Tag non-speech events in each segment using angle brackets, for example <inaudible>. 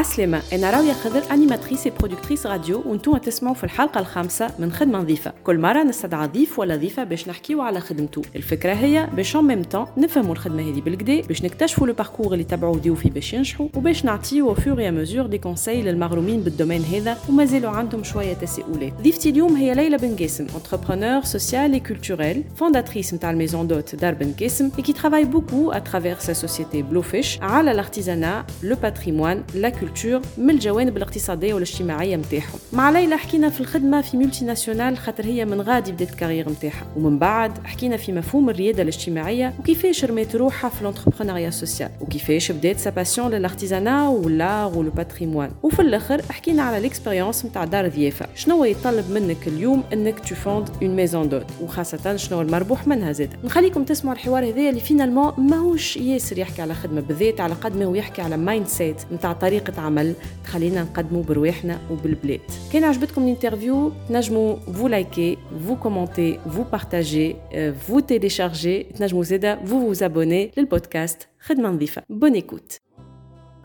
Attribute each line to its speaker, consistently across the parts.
Speaker 1: عسلامة. أنا راوية خضر animatrice productrice radio وأنتم تسمعوا في الحلقة الخامسة من خدمة نظيفة. كل مرة نستدعى ضيف ولا ضيفة باش نحكيو على خدمته الفكرة هي باش en même temps نفهموا الخدمة هذه بالقدا باش نكتشفوا le parcours اللي تبعوه ديو فيه باش ينجحوا وباش نعطيو au fur et à mesure des conseils للمغرومين بال domaine هذا ومازالوا عندهم شوية تساؤلات. ضيفتي اليوم هي ليلى بن قاسم entrepreneur social et culturel fondatrice نتاع ال maison d'hôtes دار بن قاسم et qui travaille beaucoup à travers sa société Blowfish على l'artisanat, le patrimoine, la culture. من الجوانب الاقتصادية والاجتماعية نتاعهم مع ليلى حكينا في الخدمة في multinationale خاطر هي من غادي بدات ال carrière نتاعها ومن بعد حكينا في مفهوم الريادة الاجتماعية وكيفاش رميت روحها في l'entrepreneuriat social وكيفاش بدات sa passion لل artisanat وال art و le patrimoine وفي الآخر حكينا على l'expérience نتاع دار ضيافة. شنو يطلب منك اليوم إنك tu fondes une maison d'hôtes وخاصة شنو المربوح منها زاد نخليكم تسمعوا الحوار هذايا اللي finalement ماهوش ياسر يحكي على خدمة بالذات على قد ما هو يحكي على mindset نتاع طريقة عمل تخلينا نقدموا برواحنا وبالبلاد. كان عجبتكم ال interview؟ تنجموا vous likez vous commentez vous partagez vous téléchargez تنجموا زادا vous vous abonnez لل podcast خدمة نظيفة. bonne écoute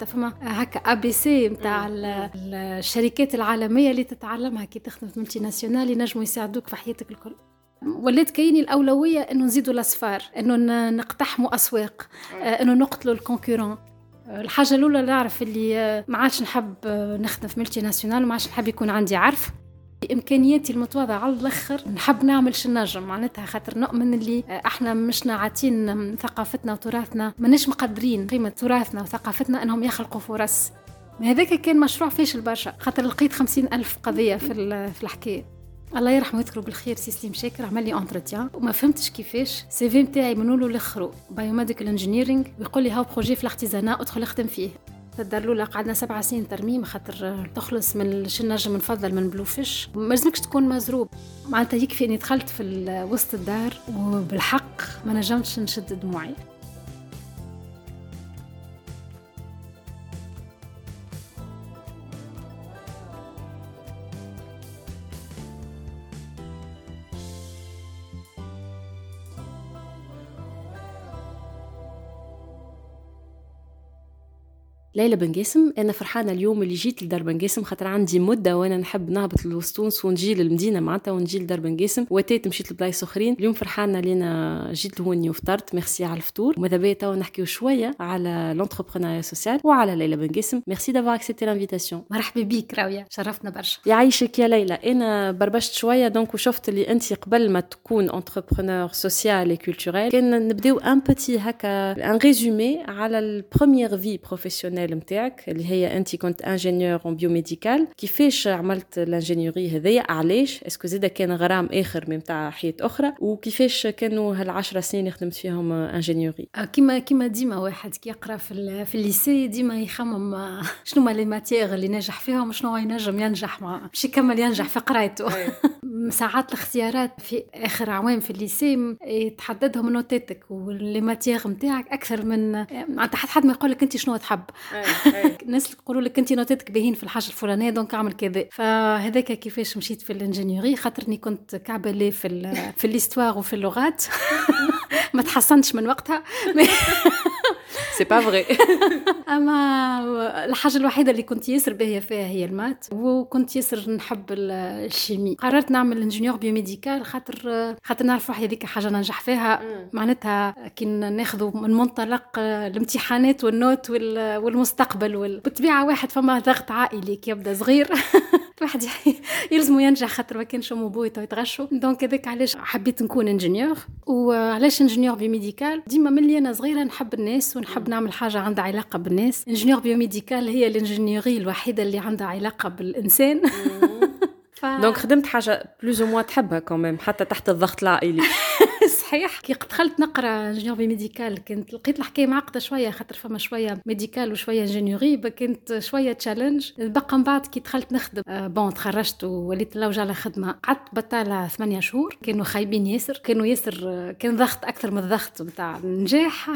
Speaker 2: فما هكا ABC نتاع الشركات العالمية اللي تتعلمها كي تخدم في multinationale ينجموا يساعدوك في حياتك الكل. ولات كايني الأولوية إنه نزيدوا الاصفار إنه نقتحموا أسواق إنه نقتلوا ال concurrent. الحاجة الأولى اللي نعرف اللي ما عادش نحب نخدم في multinationale وما عادش نحب يكون عندي عرف امكانياتي المتواضعة على الأخر نحب نعمل شو نجم معناتها خاطر نؤمن اللي إحنا مش ناعتين ثقافتنا وتراثنا ماناش مقدرين قيمة تراثنا وثقافتنا إنهم يخلقوا فرص. هذاك كان مشروع فاشل برشا خاطر لقيت خمسين ألف قضية في, في الحكاية. الله يرحمه ويذكره بالخير سي سليم شاكر عمل لي entretien وما فهمتش كيفاش CV نتاعي من اولو لاخرو biomedical engineering ويقول لي هاو projet في ال artisanat أدخل أخدم فيه. الدار الاولى قعدنا سبع سنين ترميم خاطر تخلص من شو نجم نفضل من بلوفيش ما لازمكش تكون مزروب. معناتها يكفي إني دخلت في وسط الدار وبالحق ما نجمتش نشد دموعي.
Speaker 1: ليلى بن قاسم. أنا فرحانة اليوم اللي جيت لدار بن قاسم خاطر عندي مدة وأنا نحب نهبط لوسط تونس ونجي للمدينة معناتها ونجي لدار بن قاسم. واتيت مشيت لبلايص أخرين. اليوم فرحانة اللي أنا جيت لهوني وفطرت. ميرسي على الفطور. وماذا بيا توا نحكيو شوية على l'entrepreneuriat social وعلى ليلى بن قاسم. merci d'avoir accepté l'invitation
Speaker 2: مرحبا بيك راوية. شرفتنا برشا.
Speaker 1: يعيشك يا ليلى. أنا بربشت شوية donc وشفت اللي أنت قبل ما تكون entrepreneur social et culturel كان نبداو un petit هكا un résumé على ال première vie professionnelle نتاعك اللي هي أنت كنت ingénieur en biomédical كيفاش عملت ال ingénierie هذيا؟ علاش؟ est-ce que زيدا كان غرام آخر من تاع حياة أخرى؟ وكيفاش كانوا هالعشر سنين خدمت فيهم ingénierie
Speaker 2: كيما كيما ديما واحد كي يقرا في في ال lycée ديما يخمم شنو ما les matières اللي ناجح فيهم شنو ينجم ينجح مش يكمل ينجح في قرايته. <laughs> ساعات الاختيارات في آخر عوام في ال lycée تحددهم نوتاتك و les matières نتاعك أكثر من معناتها حد حد ما يقول لك أنت شنو تحب. <laughs> الناس اللي لك انت نوتاتك باهين في الحاجة الفلانية donc أعمل كذا. فهذاك كيفاش مشيت في ال ingénierie خاطرني كنت كعبه في <laughs> في ال histoire وفي اللغات. <laughs> ما تحسنتش من وقتها.
Speaker 1: c'est pas vrai
Speaker 2: أما الحاجة الوحيدة اللي كنت ياسر باهيه فيها هي ال maths وكنت ياسر نحب ال chimie. قررت نعمل ingénieur biomédical خاطر خاطر نعرف روحي هذيك حاجة ننجح فيها. معناتها كي ناخذوا من منطلق الامتحانات و ال notes والمستقبل بالطبيعة واحد فما ضغط عائلي كي يبدأ صغير. <laughs> واحد <laughs> يلزمو ينجح خاطر ما كانش امو وبوه يتغشوا donc هذاك علاش حبيت نكون ingénieur وعلاش ingénieur biomédical؟ ديما ملي أنا صغيرة نحب الناس ونحب نعمل حاجة عندها علاقة بالناس. ingénieur biomédical هي ال ingénierie الوحيدة اللي عندها علاقة بالإنسان. <laughs>
Speaker 1: ف... donc خدمت حاجة plus أو تحبها quand même حتى تحت الضغط العائلي. <laughs>
Speaker 2: صحيح. كي دخلت نقرأ ingénieur médical كنت لقيت الحكاية معقدة شوية خاطر فما شوية médical وشوية ingénierie كنت شوية challenge بقى من بعد كي دخلت نخدم آه bon تخرجت ووليت نلوج على خدمة. قعدت بطالة ثمانية شهور. كانوا خايبين ياسر. كانوا ياسر كان ضغط أكثر من الضغط نتاع النجاح. <laughs>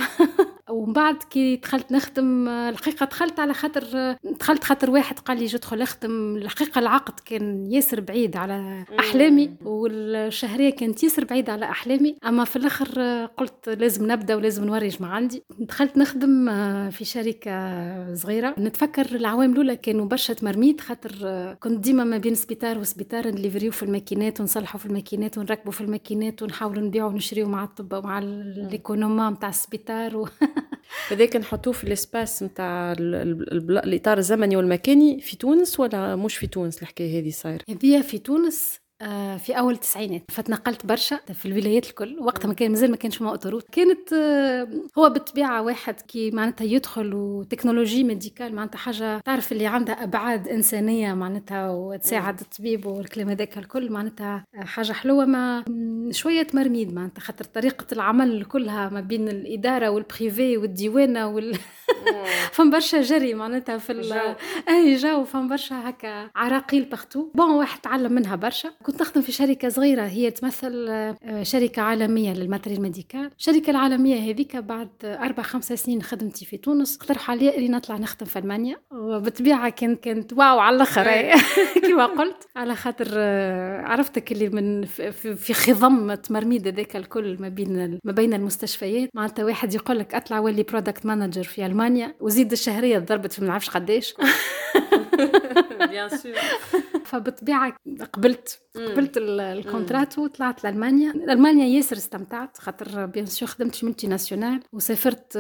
Speaker 2: ومن بعد كي دخلت نخدم الحقيقة دخلت على خاطر دخلت خاطر واحد قال لي ادخل أخدم. الحقيقة العقد كان ياسر بعيد على أحلامي والشهرية كانت ياسر بعيده على أحلامي. أما في الآخر قلت لازم نبدأ ولازم نوري ما عندي. دخلت نخدم في شركة صغيرة. نتفكر العوام الأولى كانوا برشا تمرميد خاطر كنت ديما ما بين سبيطار وسبيطار نليفريو في الماكينات ونصلحوا في الماكينات ونركبوا في الماكينات ونحاولوا نبيعوا ونشريوا مع الطب ومع l'économat نتاع السبيطار و... <laughs>
Speaker 1: هذاك نحطوه في ال espace نتاع الإطار الزمني والمكاني في تونس ولا مش في تونس الحكاية هذه صاير
Speaker 2: هذه في تونس آه، في أول التسعينات. فتنقلت برشا في الولايات الكل. وقتها ما كان مازال ما كانش فما autoroute. كانت آه، هو بالطبيعة واحد كي معناتها يدخل و technologie médicale معناتها حاجة تعرف اللي عندها أبعاد إنسانية معناتها وتساعد الطبيب والكلام هذاك الكل. معناتها حاجة حلوة ما شوية مرميد معناتها خاطر طريقة العمل كلها ما بين الإدارة و ال privé والديوانة وال <laughs> فم برشا جري معناتها في ال... أي جو. فم برشا هكا عراقيل partout bon واحد تعلم منها برشا. كنت نخدم في شركة صغيرة هي تمثل آه، شركة عالمية لل matériel médical. الشركة العالمية هذيك بعد أربع خمس سنين خدمتي في تونس. اقترحوا علي اني نطلع نخدم في ألمانيا. وبالطبيعة كانت كانت wow على الأخر. <laughs> كما قلت. على خاطر آه، عرفتك اللي من في خضم تمرميد هذاك الكل ما بين ما بين المستشفيات. معناتها واحد يقول لك أطلع ولي product manager في ألمانيا. وزيد الشهرية ضربت في ما نعرفش قداش <laughs>
Speaker 1: bien sûr
Speaker 2: فبالطبيعه قبلت قبلت ال contrat وطلعت لألمانيا. ألمانيا ياسر استمتعت خاطر bien sûr خدمت في multinationale وسافرت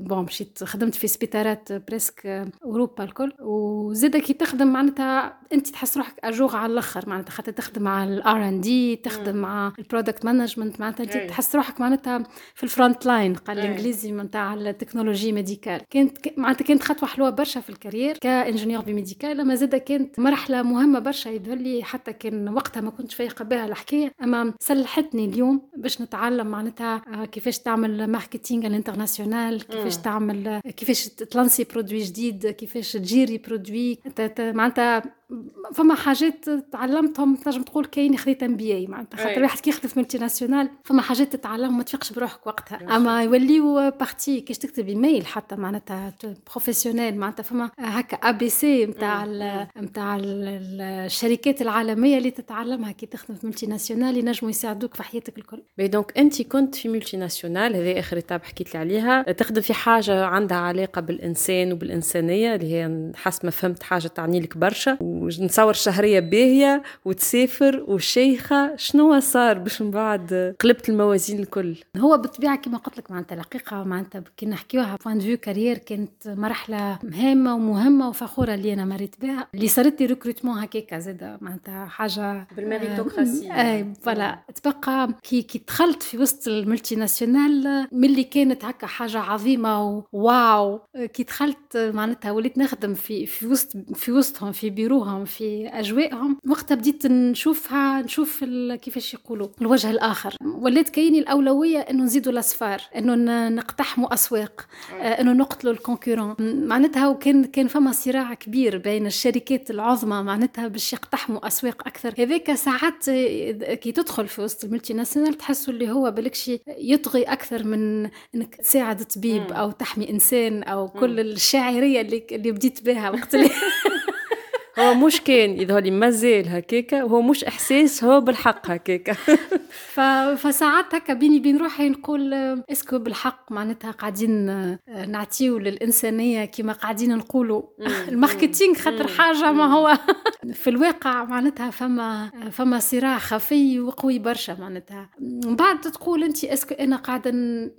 Speaker 2: bon مشيت خدمت في سبيطارات presque أوروبا الكل. وزيد كي تخدم معناتها أنت تحس روحك à jour على الآخر معناتها خاطر تخدم مع ال R and D تخدم مع ال product management معناتها أنت تحس روحك معناتها في ال front line قال الإنجليزي نتاع ال technologie médicale كانت معناتها كانت خطوة حلوة برشا في ال carrière ك ingénieur biomédical أما زيد كانت مرحلة مهمة برشا يظهر لي حتى كان وقتها ما كنتش فايقة بها الحكاية. أما سلحتني اليوم باش نتعلم معناتها آه، كيفاش تعمل marketing à l'international كيفاش تعمل كيفاش تلانسي produit جديد كيفاش تجيري produit معناتها فما حاجات تعلمتهم تنجم تقول كاين خذيت MBA معناتها خاطر واحد كي يخدم في multinationale فما حاجات تتعلم ما تفيقش بروحك وقتها. أما يوليو partie كيفاش تكتب إيميل حتى معناتها professionnel معناتها فما هكا ABC نتاع نتاع الشركات العالمية اللي تتعلمها كي تخدم في multinationale ينجموا يساعدوك في حياتك الكل.
Speaker 1: بي donc أنت كنت في multinationale هذه آخر étape حكيت لي عليها. تخدم في حاجة عندها علاقة بالإنسان وبالإنسانية اللي هي حسب ما فهمت حاجة تعني لك برشا. ونصور شهرية باهية وتسافر وشيخة. شنو صار باش من بعد؟ قلبت الموازين الكل.
Speaker 2: هو بالطبيعة كما قلت لك معناتها الحقيقة معناتها كي نحكيوها point de vue carrière كانت مرحلة هامة ومهمة وفخورة اللي أنا مريت بها. اللي صارت لي recrutement هكاكا زادة معناتها حاجة
Speaker 1: بال méritocratie.
Speaker 2: آه، et voilà. تبقى كي كي دخلت في وسط الملتي ناسيونال ملي كانت هكا حاجة عظيمة وواو كي دخلت معناتها وليت نخدم في في وسط في وسطهم في بيروهم. معاهم في اجوائهم وقتها بديت نشوفها نشوف كيفاش يقولوا الوجه الآخر. ولات كايني الأولوية إنه نزيدوا الاصفار إنه نقتحموا أسواق آه، إنه نقتلوا الكونكورون. معناتها وكان كان فما صراع كبير بين الشركات العظمى معناتها باش يقتحموا أسواق أكثر. هذاك ساعات كي تدخل في وسط ال multinationale تحسوا اللي هو بالكشي يطغي أكثر من إنك تساعد طبيب أو تحمي إنسان أو كل الشاعرية اللي اللي بديت بها وقت اللي <laughs>
Speaker 1: هو مش كان يظهر لي مازال هكاكا وهو مش إحساس هو بالحق هكاكا. <laughs>
Speaker 2: فساعات هكا بيني بين روحي نقول est-ce que بالحق معناتها قاعدين نعطيو للإنسانية كما قاعدين نقولوا <laughs> ال marketing خاطر حاجة ما هو. <laughs> في الواقع معناتها فما فما صراع خفي وقوي برشا معناتها. من بعد تقول انت est-ce que أنا قاعدة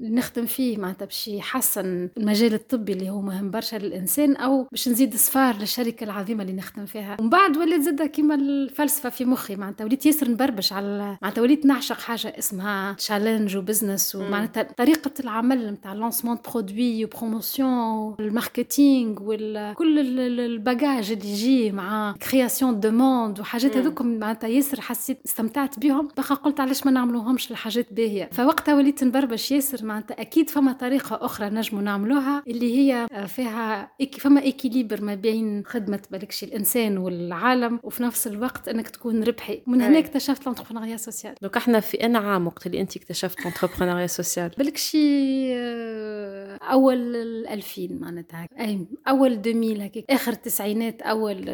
Speaker 2: نخدم فيه معناتها باش يحسن المجال الطبي اللي هو مهم برشا للإنسان أو باش نزيد صفار للشركة العظيمة اللي نخدم فيها. ومن بعد وليت زادة كيما الفلسفة في مخي معناتها وليت ياسر نبربش على معناتها وليت نعشق حاجة اسمها challenge و business ومعناتها طريقة العمل نتاع lancement produit و promotion وال marketing وكل ال bagage اللي يجي مع création demande وحاجات هذوكم معناتها ياسر حسيت استمتعت بهم بقى قلت علاش ما نعملوهمش لحاجات باهية. فوقتها وليت نبربش ياسر معناتها أكيد فما طريقة أخرى نجموا نعملوها اللي هي فيها فما équilibre ما بين خدمة بالكشي الإنسان الإنسان والعالم وفي نفس الوقت إنك تكون ربحي. من هنا اكتشفت l'entrepreneuriat social.
Speaker 1: donc إحنا في أنا عام وقت اللي انت اكتشفت l'entrepreneuriat social.
Speaker 2: بالك شي آه، أول 2000 معناتها. أول 2000 هكاك. آخر التسعينات أول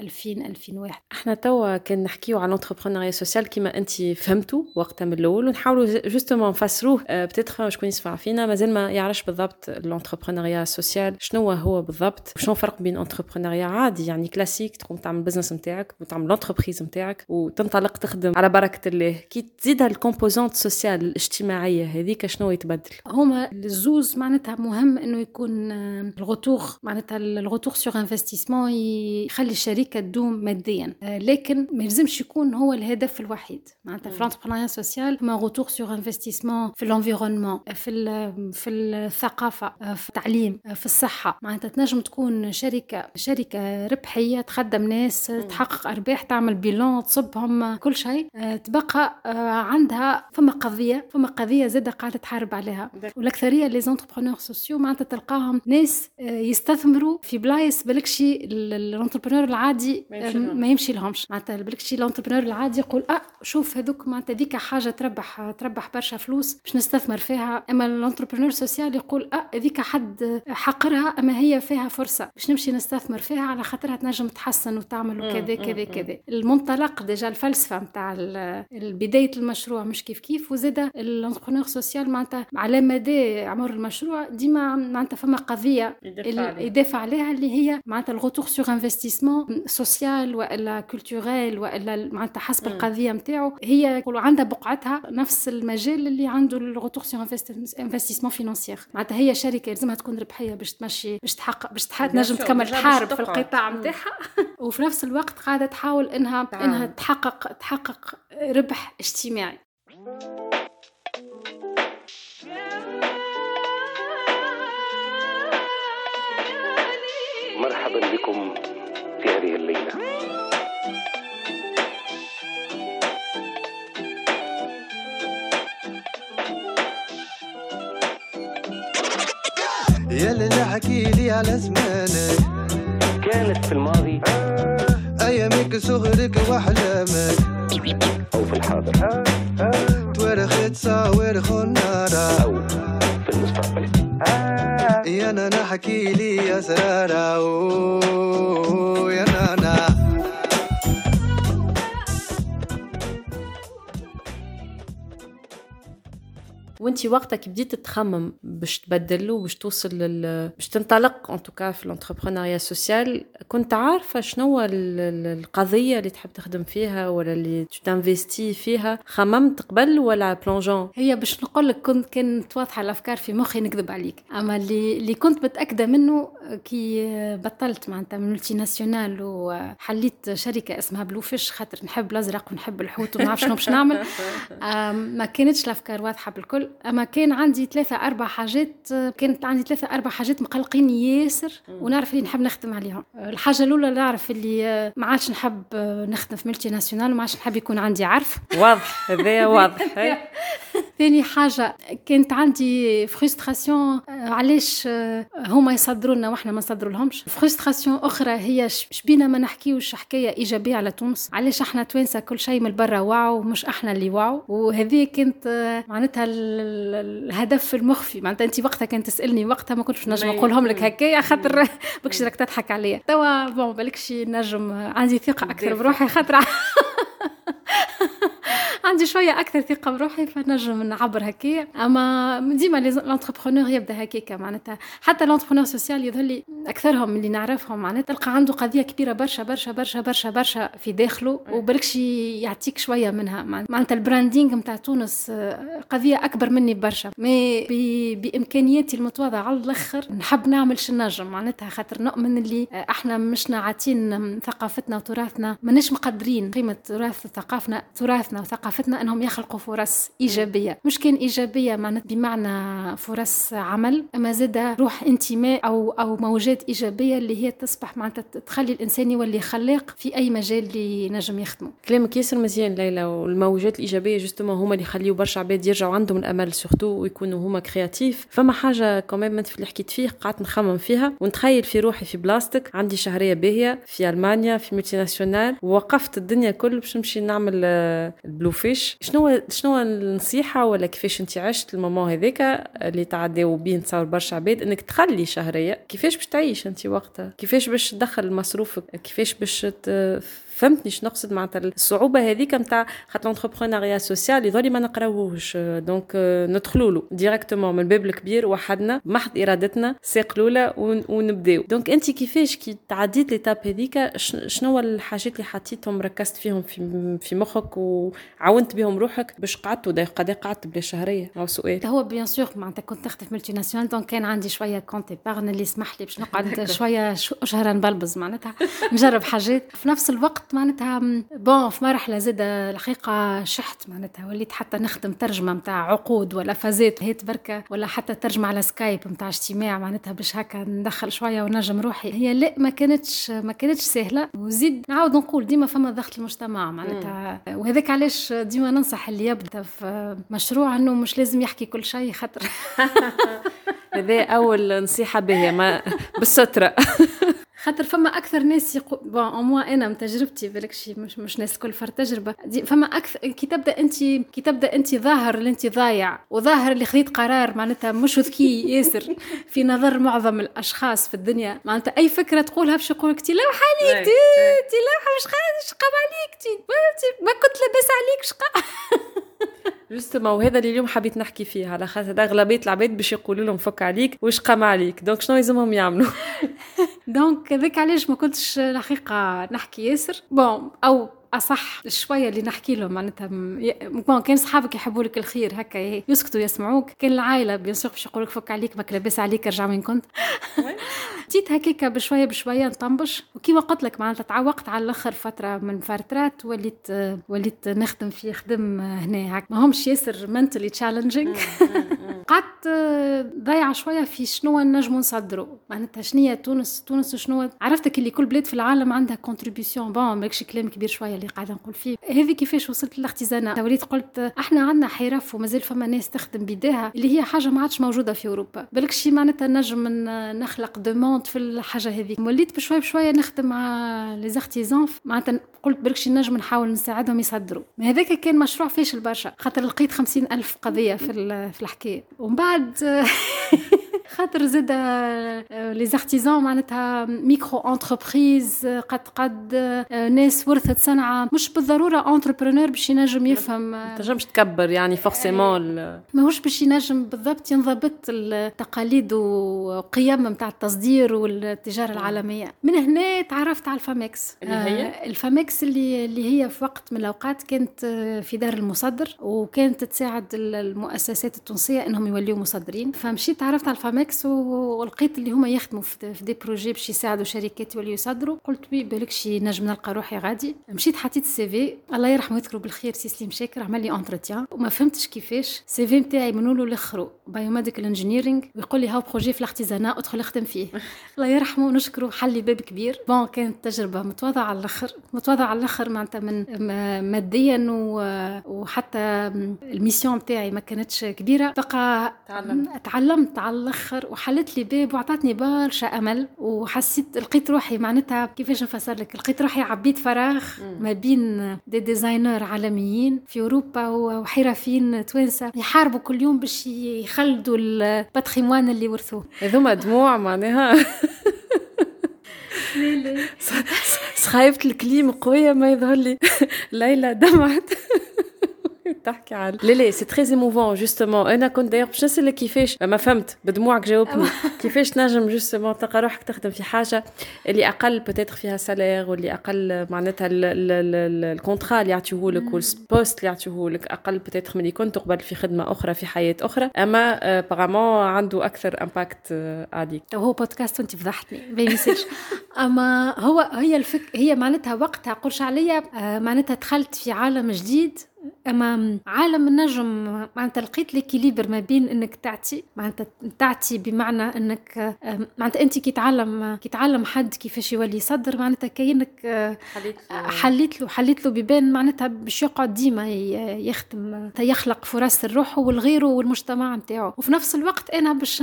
Speaker 2: 2000 2001
Speaker 1: إحنا توا كان نحكيو على l'entrepreneuriat social كيما انت فهمتوا وقتها من الأول ونحاولوا justement نفسروه. peut-être شكون يسمع فينا؟ مازال ما يعرفش بالضبط l'entrepreneuriat social شنو هو بالضبط. شنو الفرق بين entrepreneuriat عادي يعني كلاسيك تقوم تعمل business نتاعك وتعمل l'entreprise نتاعك وتنطلق تخدم على بركة الله. كي تزيدها ال composante sociale الاجتماعية هذيك شنو يتبدل؟
Speaker 2: هما الزوز معناتها مهم إنه يكون ال retour معناتها ال retour sur investissement يخلي الشركة تدوم ماديا. آه، لكن ما يلزمش يكون هو الهدف الوحيد. معناتها في لونتربرونيا سوسيال ما غتوغ سور انفستيسمون في ال environnement في في الثقافة آه، في التعليم آه، في الصحة. معناتها تنجم تكون شركة شركة ربحية تخدم ناس تحقق أرباح تعمل bilan تصبهم كل شيء. تبقى عندها فما قضية فما قضية زادة قاعدة تحارب عليها. والأكثرية les entrepreneurs sociaux معناتها تلقاهم ناس يستثمروا في بلايص بالكشي ال entrepreneur العادي ما يمشي لهمش. معناتها بالكشي ال entrepreneur العادي يقول آه شوف هذوك معناتها ذيك حاجة تربح تربح برشا فلوس باش نستثمر فيها. أما ال entrepreneur social يقول آه هذيك حد حقرها أما هي فيها فرصة باش نمشي نستثمر فيها على خاطرها تنجم تحسن وتعمل وكذا كذا كذا. المنطلق déjà الفلسفة نتاع بداية المشروع مش كيف كيف. وزاد ال entrepreneur social معناتها على مدى عمر المشروع ديما معناتها فما قضية يدافع عليها. اللي هي معناتها ال retour sur investissement social وإلا culturel وإلا معناتها حسب القضية نتاعو هي عندها بقعتها نفس المجال اللي عنده ال retour sur investissement financier معناتها هي شركة لازمها تكون ربحية باش تمشي باش تحقق باش تنجم تكمل تحارب في القطاع نتاعها <laughs> وفي نفس الوقت قاعدة تحاول انها إنها تحقق تحقق ربح اجتماعي.
Speaker 3: مرحبا بكم. في هذه الليلة.
Speaker 4: يا اللي نحكي لي على زمانك.
Speaker 3: كانت في الماضي.
Speaker 4: أيامك صغرك وأحلامك.
Speaker 3: أو في الحاضر.
Speaker 4: تورخ تصاور خنارة.
Speaker 3: أو في المستقبل.
Speaker 4: يا أنا نحكي لي اسرارة أوه، يا نانا.
Speaker 1: وانت وقتك بديت تخمم باش تبدل وباش توصل لل باش تنطلق ان توكا في الانتربرونيا سوسيال كنت عارفة شنو ال- ال- القضية اللي تحب تخدم فيها ولا اللي ت investi فيها. خممت قبل ولا plongeon
Speaker 2: هي باش نقول لك كنت كانت واضحة الأفكار في مخي نكذب عليك. أما اللي اللي كنت متأكدة منه كي بطلت معناتها من multinationale وحليت شركة اسمها Blue Fish خاطر نحب الأزرق ونحب الحوت ونعرف شنو باش نعمل. <laughs> ما كانتش الأفكار واضحة بالكل. أما كان عندي ثلاثة أربع حاجات كانت عندي ثلاثة أربع حاجات مقلقيني ياسر ونعرف اللي نحب نخدم عليهم. الحاجة الأولى نعرف اللي ما عادش نحب نخدم في multinationale وما عادش نحب يكون عندي عرف.
Speaker 1: واضح هذايا واضح. <laughs>
Speaker 2: ثاني حاجة كانت عندي frustration علاش هما يصدروا لنا وإحنا ما نصدروا لهمش frustration أخرى هي شبينا ما نحكيوش حكاية إيجابية على تونس. علاش إحنا توانسة كل شيء من برا wow مش إحنا اللي wow؟ وهذه كانت معناتها الهدف المخفي معناتها انت وقتها كانت تسألني وقتها ما كنتش نجم نقولهم لك
Speaker 1: يمكن.
Speaker 2: هكايا خاطر <laughs> بكش راك تضحك عليا توا bon بالكش نجم عندي أكثر
Speaker 1: دافع.
Speaker 2: بروحي خاطر عندي شوية أكثر ثقة بروحي فنجم نعبر هكايا أما ديما l'entrepreneur يبدأ هكاكا معناتها. حتى l'entrepreneur social يظهر لي أكثرهم اللي نعرفهم معناتها. تلقى عنده قضية كبيرة برشا برشا برشا برشا برشا في داخله وبركش يعطيك شوية منها. معناتها ال branding نتاع تونس آه، قضية أكبر مني برشا. mais بإمكانياتي المتواضعة على الأخر نحب نعمل شنو نجم معناتها. خاطر نؤمن اللي إحنا مش نعاتين ثقافتنا وتراثنا ماناش مقدرين قيمة تراث ثقافنا تراثنا وثقافتنا. ثقافتنا إنهم يخلقوا فرص إيجابية. مش كان إيجابية معناتها بمعنى فرص عمل أما زاد روح انتماء أو أو موجات إيجابية اللي هي تصبح معناتها تخلي الإنسان يولي خلاق في أي مجال اللي ينجم يخدمه.
Speaker 1: كلامك ياسر مزيان ليلى والموجات الإيجابية justement هما اللي يخليو برشا عباد يرجعوا عندهم الأمل surtout ويكونوا هما créatifs. فما حاجة كمان في اللي حكيت فيه قعدت نخمم فيها. ونتخيل في روحي في بلاصتك عندي شهرية باهية في ألمانيا في multinationale ووقفت الدنيا كل باش نمشي نعمل آه، فيش شنو شنو النصيحة ولا كيفاش انت عشت ال moment هذاك اللي تعداو بيه نتصور برشا عباد انك تخلي شهرية؟ كيفاش باش تعيش انت وقتها؟ كيفاش باش تدخل مصروفك؟ كيفاش باش فهمتني شنو نقصد معناتها الصعوبة هذيك نتاع خاطر l'entrepreneuriat social يظهر ما نقراوهوش. donc ندخلوا له directement من الباب الكبير وحدنا محض إرادتنا ساق الأولى ونبداو. donc أنت كيفاش كي تعديت l'étape هذيك شنو الحاجات اللي حطيتهم ركزت فيهم في في مخك وعاونت بهم روحك باش قعدت قد قعدت بلا شهرية؟ أو سؤال
Speaker 2: هو bien sûr معناتها كنت نخدم في multinationale donc كان عندي شوية compte épargne اللي يسمح لي باش نقعد <laughs> شوية شهر نبلبز معناتها نجرب حاجات. في نفس الوقت وقت معناتها bon في مرحلة زاد الحقيقة شحت معناتها وليت حتى نخدم ترجمة متاع عقود ولا فازات هيت بركة ولا حتى ترجمة على Skype متاع اجتماع معناتها باش هكا ندخل شوية ونجم روحي. هي لا ما كانتش ما كانتش سهلة. وزيد نعاود نقول ديما فما ضغط المجتمع معناتها. وهذاك علاش ديما ننصح اللي يبدأ في مشروع إنه مش لازم يحكي كل شيء خاطر <laughs>
Speaker 1: هذا أول نصيحة باهية ما بالسترة. <laughs>
Speaker 2: خاطر فما أكثر ناس يقول bon أنا من تجربتي بالك شي مش مش ناس الكل فرد تجربة. فما أكثر كي تبدأ انت كي تبدأ انت ظاهر اللي انت ضايع وظاهر اللي خذيت قرار معناتها مش ذكي ياسر <laughs> في نظر معظم الأشخاص في الدنيا. معناتها أي فكرة تقولها باش يقول لك تي لوح عليك تي لوحه شقام عليك تي ما كنت لاباس عليك شقا. <laughs>
Speaker 1: justement وهذا اللي اليوم حبيت نحكي فيه على خاطر أغلبية العباد باش يقولوا لهم فك عليك واش قام عليك. donc شنو لازمهم يعملوا؟ <laughs>
Speaker 2: donc هذاك علاش ما كنتش الحقيقة نحكي ياسر. bon أو أصح شوية اللي نحكي لهم معناتها م... كان صحابك يحبوا لك الخير هكا يسكتوا يسمعوك. كان العائلة bien sûr باش يقول لك فك عليك ماك لاباس عليك ارجع وين كنت؟ <laughs> جيت هكاك بشوية بشوية نطنبش وكيما قلت لك معناتها تعوقت على الآخر فترة من فترات وليت وليت نخدم في خدم هنا هكا ما همش ياسر mentally challenging <laughs> قعدت ضايعة شوية في شنو نجمو نصدروا معناتها شنية تونس تونس شنو عرفتك اللي كل بلاد في العالم عندها contribution bon ماكش كلام كبير شوية اللي قاعدة نقول فيه. هذه كيفاش وصلت ل l'artisanat؟ وليت قلت إحنا عندنا حرف ومازال فما ناس تخدم بيديها اللي هي حاجة ما عادش موجودة في أوروبا. بالك شي معناتها نجم نخلق demande في الحاجة هذه وليت بشويه بشويه نخدم مع les artisans معناتها قلت بالك شي نجم نحاول نساعدهم يصدروا. هذاك كان مشروع فاشل برشا خاطر لقيت خمسين ألف قضية في, في الحكاية. ومن بعد <laughs> خاطر زاد les artisans معناتها micro-entreprises قد قد ناس ورثت صنعة. مش بالضرورة entrepreneur باش ينجم يفهم
Speaker 1: ما تنجمش تكبر يعني forcément
Speaker 2: ماهوش باش ينجم بالضبط ينضبط التقاليد وقيم نتاع التصدير والتجارة العالمية. من هنا تعرفت على ال FAMEX
Speaker 1: اللي هي؟
Speaker 2: ال FAMEX اللي اللي هي في وقت من الأوقات كانت في دار المصدر وكانت تساعد المؤسسات التونسية إنهم يوليوا مصدرين. فمشيت تعرفت على ال FAMEX ولقيت اللي هما يخدموا في des projets باش يساعدوا شركات يوليو يصدروا. قلت بي بالك شي نجم نلقى روحي غادي. مشيت حطيت ال CV الله يرحمه ويذكره بالخير سي سليم شاكر عمل لي entretien وما فهمتش كيفاش. ال CV نتاعي من الأول لاخره biomedical engineering ويقول لي هاو projet في l'artisanat ادخل اخدم فيه. <laughs> الله يرحمه ونشكره حل لي باب كبير. bon كانت تجربة متواضعة على الآخر. متواضعة على الآخر معناتها من ماديا وحتى ال mission نتاعي ما كانتش كبيرة. بقى تعلمت على الآخر. الآخر وحلت لي باب وعطاتني برشا أمل وحسيت لقيت روحي معناتها كيفاش نفسر لك. لقيت روحي عبيت فراغ ما بين des designers عالميين في أوروبا وحرفيين توانسة يحاربوا كل يوم باش يخلدوا ال patrimoine اللي ورثوه.
Speaker 1: هذوما دموع معناها. سخايفة <laughs> الكليم قوية ما يظهر لي. <laughs> ليلى دمعت. <laughs> تحكي على لا لا c'est très émouvant justement أنا كنت داير باش نسالك كيفاش ما فهمت بدموعك جاوبني كيفاش تنجم justement تلقى روحك تخدم في حاجة اللي أقل peut-être فيها salaire واللي أقل معناتها ال contrat اللي يعطيوه وال poste اللي يعطيوه لك أقل peut-être من اللي كنت قبل في خدمه أخرى في حياه أخرى اما apparemment عنده أكثر impact عليك.
Speaker 2: هو بودكاست وانت فضحتني. ما يصيرش <laughs> أما هو هي الفك هي معناتها وقتها قرش عليا معناتها دخلت في عالم جديد. أما عالم النجم معناتها لقيت ليكيليبر ما بين إنك تعطي معناتها تعطي بمعنى إنك معناتها أنت كي تعلم كي تعلم حد كيفاش يولي يصدر معناتها كأنك حليت له. حليت له بيبان معناتها باش يقعد ديما يخدم يخلق فرص لروحه والغيره والمجتمع نتاعو. وفي نفس الوقت أنا باش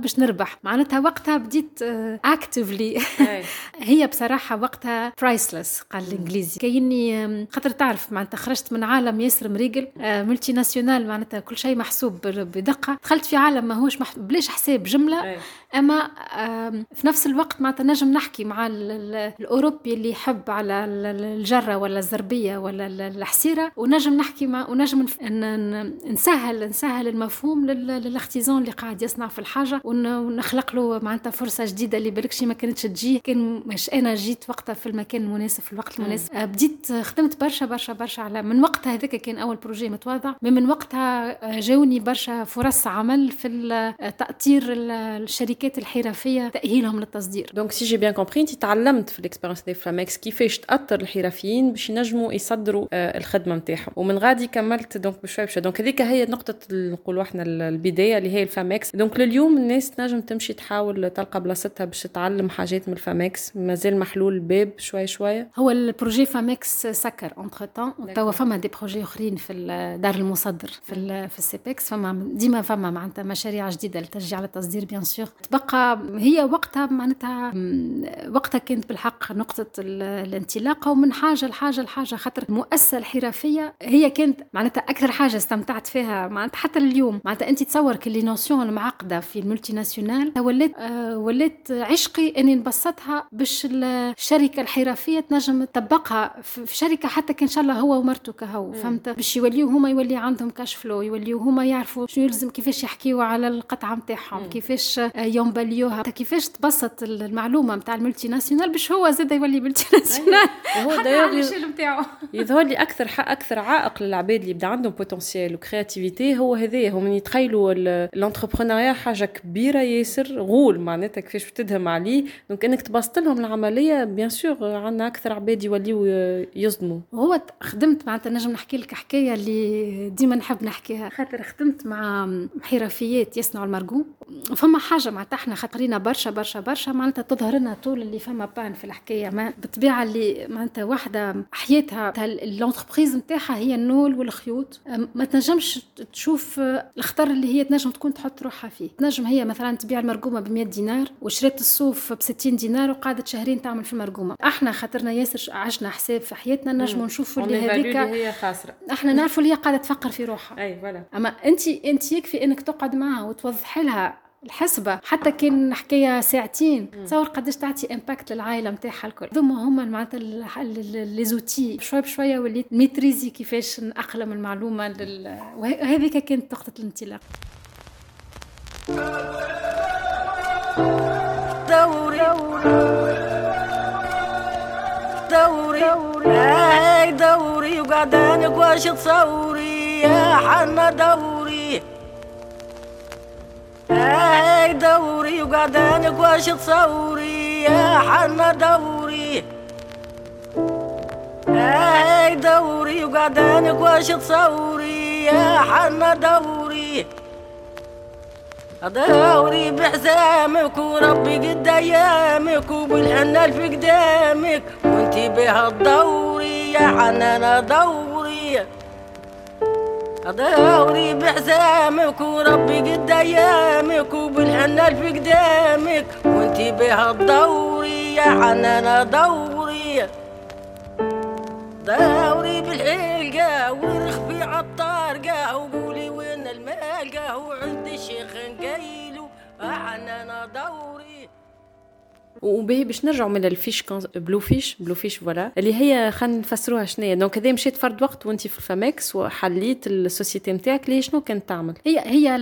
Speaker 2: باش نربح. معناتها وقتها بديت اكتفلي <laughs> هي بصراحة وقتها برايسلس قال الإنجليزي. كأني خاطر تعرف معناتها خرجت من عالم ياسر مريقل ملتي ناسيونال معناتها كل شيء محسوب بدقة. دخلت في عالم ماهوش بلاش حساب جملة. أما في نفس الوقت معناتها نجم نحكي مع الأوروبي اللي يحب على الجرة ولا الزربية ولا الحسيرة ونجم نحكي مع ونجم نسهل نسهل المفهوم للاختزان اللي قاعد يصنع في الحاجة ونخلق له معناتها فرصة جديدة اللي بالكش ما كانتش تجي. كان مش أنا جيت وقتها في المكان المناسب في الوقت المناسب. بديت خدمت برشا برشا برشا على من وقتها هذاك كان أول projet متواضع. من وقتها جاوني برشا فرص عمل في تأطير الشركات الحرفية تأهيلهم للتصدير.
Speaker 1: donc si j'ai bien compris انت تعلمت في ال expérience du FAMEX كيفاش تأطر الحرفيين باش ينجموا يصدروا الخدمة نتاعهم ومن غادي كملت donc بشوي بشوي donc هذيك هي نقطه نقولوا إحنا البداية اللي هي ال FAMEX donc لليوم الناس تنجم تمشي تحاول تلقى بلاصتها باش تتعلم حاجات من ال FAMEX مازال محلول الباب شوي شوي
Speaker 2: هو ال projet FAMEX سكر entre temps توا فما des projets أخرين في دار المصدر في في ال CEPEX فما ديما فما معناتها مشاريع جديدة لتشجيع على التصدير bien sûr تبقى هي وقتها معناتها وقتها كانت بالحق نقطة الانطلاق ومن حاجة لحاجة لحاجة خاطر المؤسسه الحرفيه هي كانت معناتها أكثر حاجة استمتعت فيها معناتها حتى اليوم. معناتها أنت تصور كل notion المعقدة في ال multinationale ولات آه ولات عشقي أني نبسطها باش الشركة الحرفية تنجم تطبقها في شركة حتى كان إن شاء الله هو ومرته كهو فهمت؟ باش يوليو هما يولي عندهم cash flow يوليو هما يعرفوا شنو يلزم كيفاش يحكيوا على القطعة نتاعهم كيفاش ينبليوها كيفاش تبسط المعلومة نتاع ال multinationale باش هو زاد يولي multinationale
Speaker 1: هو دايوغ يظهر لي أكثر أكثر عائق للعباد اللي يبدا عندهم potentiel و créativité هو هذايا. هم يتخيلوا ال entrepreneuriat حاجة كبيرة ياسر غول معناتها كيفاش تدهم عليه. donc إنك تبسط لهم العملية bien sûr عندنا أكثر عباد يوليو يصدموا.
Speaker 2: هو خدمت معناتها نجم نحكي لك حكاية اللي ديما نحب نحكيها. خاطر خدمت مع حرفيات يصنعوا المرقوم. فما حاجة معناتها إحنا خاطرينا برشا برشا برشا معناتها تظهر لنا طول اللي فما بان في الحكاية. ما بالطبيعة اللي معناتها واحدة حياتها ال entreprise نتاعها هي النول والخيوط. ما تنجمش تشوف الخطر اللي هي تنجم تكون تحط روحها فيه. تنجم هي مثلا تبيع المرقومة ب 100 دينار وشريت الصوف ب 60 دينار وقعدت شهرين تعمل في المرقومة. إحنا خاطرنا ياسر عشنا حساب في حياتنا نجموا نشوفوا اللي هذيك
Speaker 1: هي خاسرة.
Speaker 2: إحنا نعرفوا اللي هي قاعدة تفكر في روحها.
Speaker 1: أي voilà
Speaker 2: أما انت انت يكفي إنك تقعد معها وتوضح لها الحسبة حتى كان حكاية ساعتين تصور قداش تعطي impact للعائلة نتاعها الكل. ثم هما معناتها les outils شوي بشوية وليت ميتريزي كيفاش نأقلم المعلومة لل... وهذيك كانت نقطة الانطلاق.
Speaker 5: دوري. دوري. هاي دوري وقعدانك واش تصوري. يا حنا دوري. هاي دوري وقعدانك واش تصوري يا حنا دوري. هاي دوري وقعدانك واش تصوري يا حنا دوري. دوري بحزامك وربي قد أيامك وبالحنان في قدامك. وانتي بها الدوري يا حنانة دوري. دوري بحزامك وربي قد أيامك وبالحنان في قدامك وانتي بها الدوري يا حنانة دوري. دوري بالحلقة ورخبي عالطارقة وقولي وين المالقة وعند الشيخ نقيلو أحنا دوري.
Speaker 1: وباهي باش نرجعوا من ال Fish كون... Blue Fish Blue Fish voilà اللي هي خلينا نفسروها شنو donc هذا مشيت فرد وقت وانت في ال FAMEX وحليت ال société نتاعك اللي شنو كانت تعمل.
Speaker 2: هي هي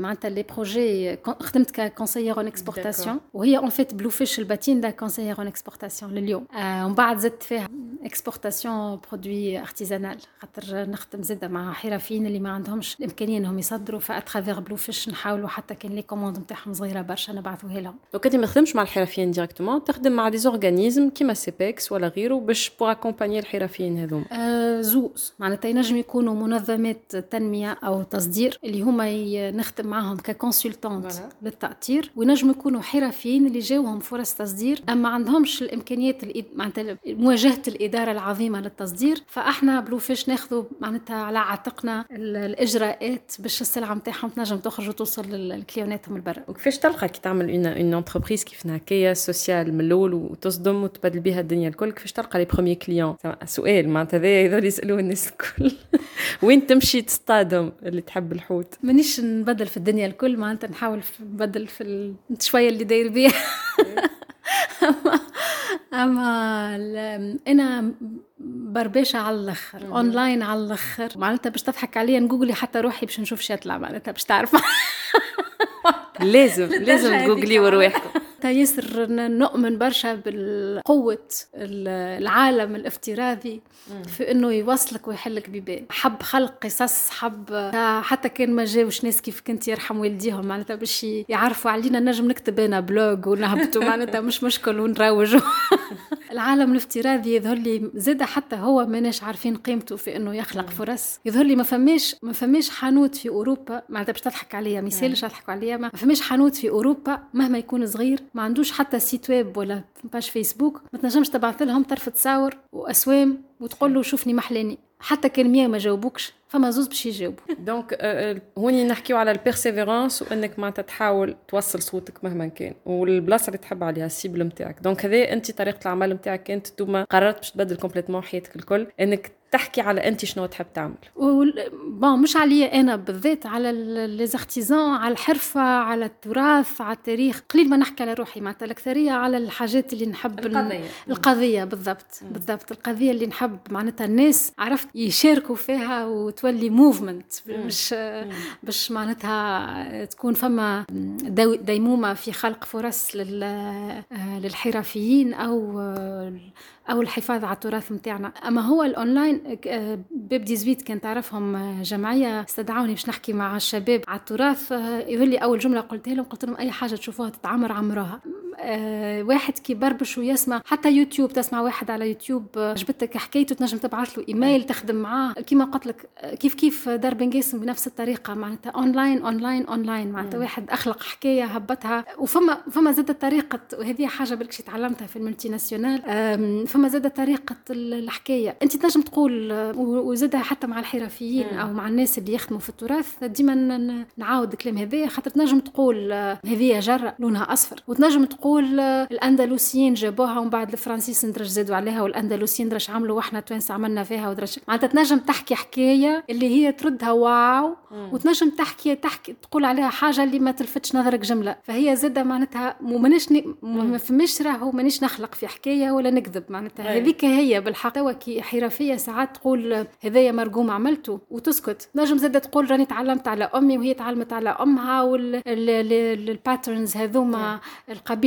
Speaker 2: معناتها les projets خدمت ك conseillère en exportation وهي en fait Blue Fish ال patente de conseillère en exportation لليوم آه ومن بعد زدت فيها exportation produits artisanaux خاطر نخدم زاده مع حرفيين اللي ما عندهمش الإمكانية إنهم يصدروا. ف à travers Blue Fish نحاولوا حتى كان les commandes نتاعهم صغيرة برشا نبعثوها لهم.
Speaker 1: donc انت ما تخدمش مع الحرفيين. الحرفيين directement تخدم مع des organismes كيما CEPEX ولا غيره باش pour accompagner الحرفيين هذوما.
Speaker 2: آه زوز معناتها ينجم يكونوا منظمات تنمية أو تصدير اللي هما نخدم معاهم ك consultante
Speaker 1: Voilà.
Speaker 2: للتأطير وينجموا يكونوا حرفيين اللي جاوهم فرص تصدير. أما ما عندهمش الإمكانيات الإد- معناتها مواجهة الإدارة العظيمة للتصدير فأحنا Blue Fish ناخذوا معناتها على عاتقنا ال- الإجراءات باش السلعة نتاعهم تنجم تخرج وتوصل لل client اتهم البرا
Speaker 1: وكيفاش تلقى كي تعمل une une entreprise كيف هكايا sociale من الأول وتصدم وتبدل بها الدنيا الكل كيفاش تلقى les premiers clients سؤال معناتها هذا يظل يسألوه الناس الكل. <laughs> وين تمشي تصطادم اللي تحب الحوت؟
Speaker 2: مانيش نبدل في الدنيا الكل معناتها نحاول نبدل في ال- شوية اللي داير بيها <laughs> اما أنا برباشة على الآخر اونلاين على الآخر. معناتها باش تضحك عليا نجوجلي حتى روحي باش نشوف شتلة معناتها باش تعرف. <laughs>
Speaker 1: لازم لازم
Speaker 2: هذيك.
Speaker 1: جوجلي
Speaker 2: ياسر ن- نؤمن برشا بالقوة ال- العالم الافتراضي في إنه يوصلك ويحلك بيبان حب خلق قصص حب تا حتى كان ما جاوش ناس كيف كنت يرحم والديهم معناتها باش يعرفوا علينا نجم نكتب أنا blog ونهبطوا <laughs> معناتها مش مشكل ونروجوا. <laughs> العالم الافتراضي يظهر لي زاد حتى هو ماناش عارفين قيمته في إنه يخلق فرص. يظهر لي ما فماش ما فماش حانوت في أوروبا معناتها باش تضحك عليا ما يسالش يضحكوا عليا ما فماش حانوت في أوروبا مهما يكون صغير ما عندوش حتى site web ولا page Facebook. ما تنجمش تبعث لهم طرف تصاور وأسوام وتقول له شوفني محلاني. حتى كان مية ما جاوبوكش فما زوز باش يجاوبوا.
Speaker 1: donc آه، آه، هوني نحكيو على ال persévérance وإنك معناتها تحاول توصل صوتك مهما كان والبلاصة اللي تحب عليها ال cible نتاعك donc هذا أنت طريقة العمل نتاعك أنت توما قررت باش تبدل complètement حياتك الكل إنك تحكي على أنت شنو تحب تعمل.
Speaker 2: bon مش عليا أنا بالذات على les artisans على الحرفة على التراث على التاريخ. قليل ما نحكي على روحي معناتها الأكثرية على الحاجات اللي نحب
Speaker 1: القضية.
Speaker 2: القضية بالضبط. بالضبط. القضية اللي نحب معناتها الناس عرفت يشاركوا فيها وتولي movement مش باش معناتها تكون فما ديمومة في خلق فرص لل للحرفيين أو أو الحفاظ على التراث نتاعنا أما هو الأونلاين آه، باب 18 كان تعرفهم آه، جمعية استدعوني باش نحكي مع الشباب على التراث. آه، يظهر لي أول جملة قلتها لهم قلت لهم أي حاجة تشوفوها تتعمر عمروها آه، واحد كي بربش ويسمع حتى يوتيوب تسمع واحد على يوتيوب آه، عجبتك حكايته تنجم تبعث له إيميل تخدم معاه. كيما قلت لك آه، كيف كيف دار بن قاسم بنفس الطريقة معناتها online online online معناتها واحد أخلق حكاية هبطها. وفما فما زاد طريقة وهذه حاجة بالكش تعلمتها في ال multinationale فما زاد طريقة ال- الحكاية. أنت تنجم تقول وزادها حتى مع الحرفيين أو مع الناس اللي يخدموا في التراث ديما نعاود الكلام هذا خاطر تنجم تقول هذه جرة لونها أصفر. وتنجم تقول آه، الأندلسيين جابوها ومن بعد الفرنسيس ندرج زادوا عليها والأندلسيين درج عملوا وإحنا توانس عملنا فيها ودرج معناتها تنجم تحكي حكاية اللي هي تردها wow وتنجم تحكي تحكي تقول عليها حاجة اللي ما تلفتش نظرك جملة. فهي زادة معناتها مانيش ن- ما فماش راهو مانيش نخلق في حكاية ولا نكذب. معناتها. هذيك هي بالحق. توا كي حرفيه ساعات تقول هذايا مرقوم عملته وتسكت. نجم زادة تقول راني تعلمت على أمي وهي تعلمت على أمها وال patterns هذوما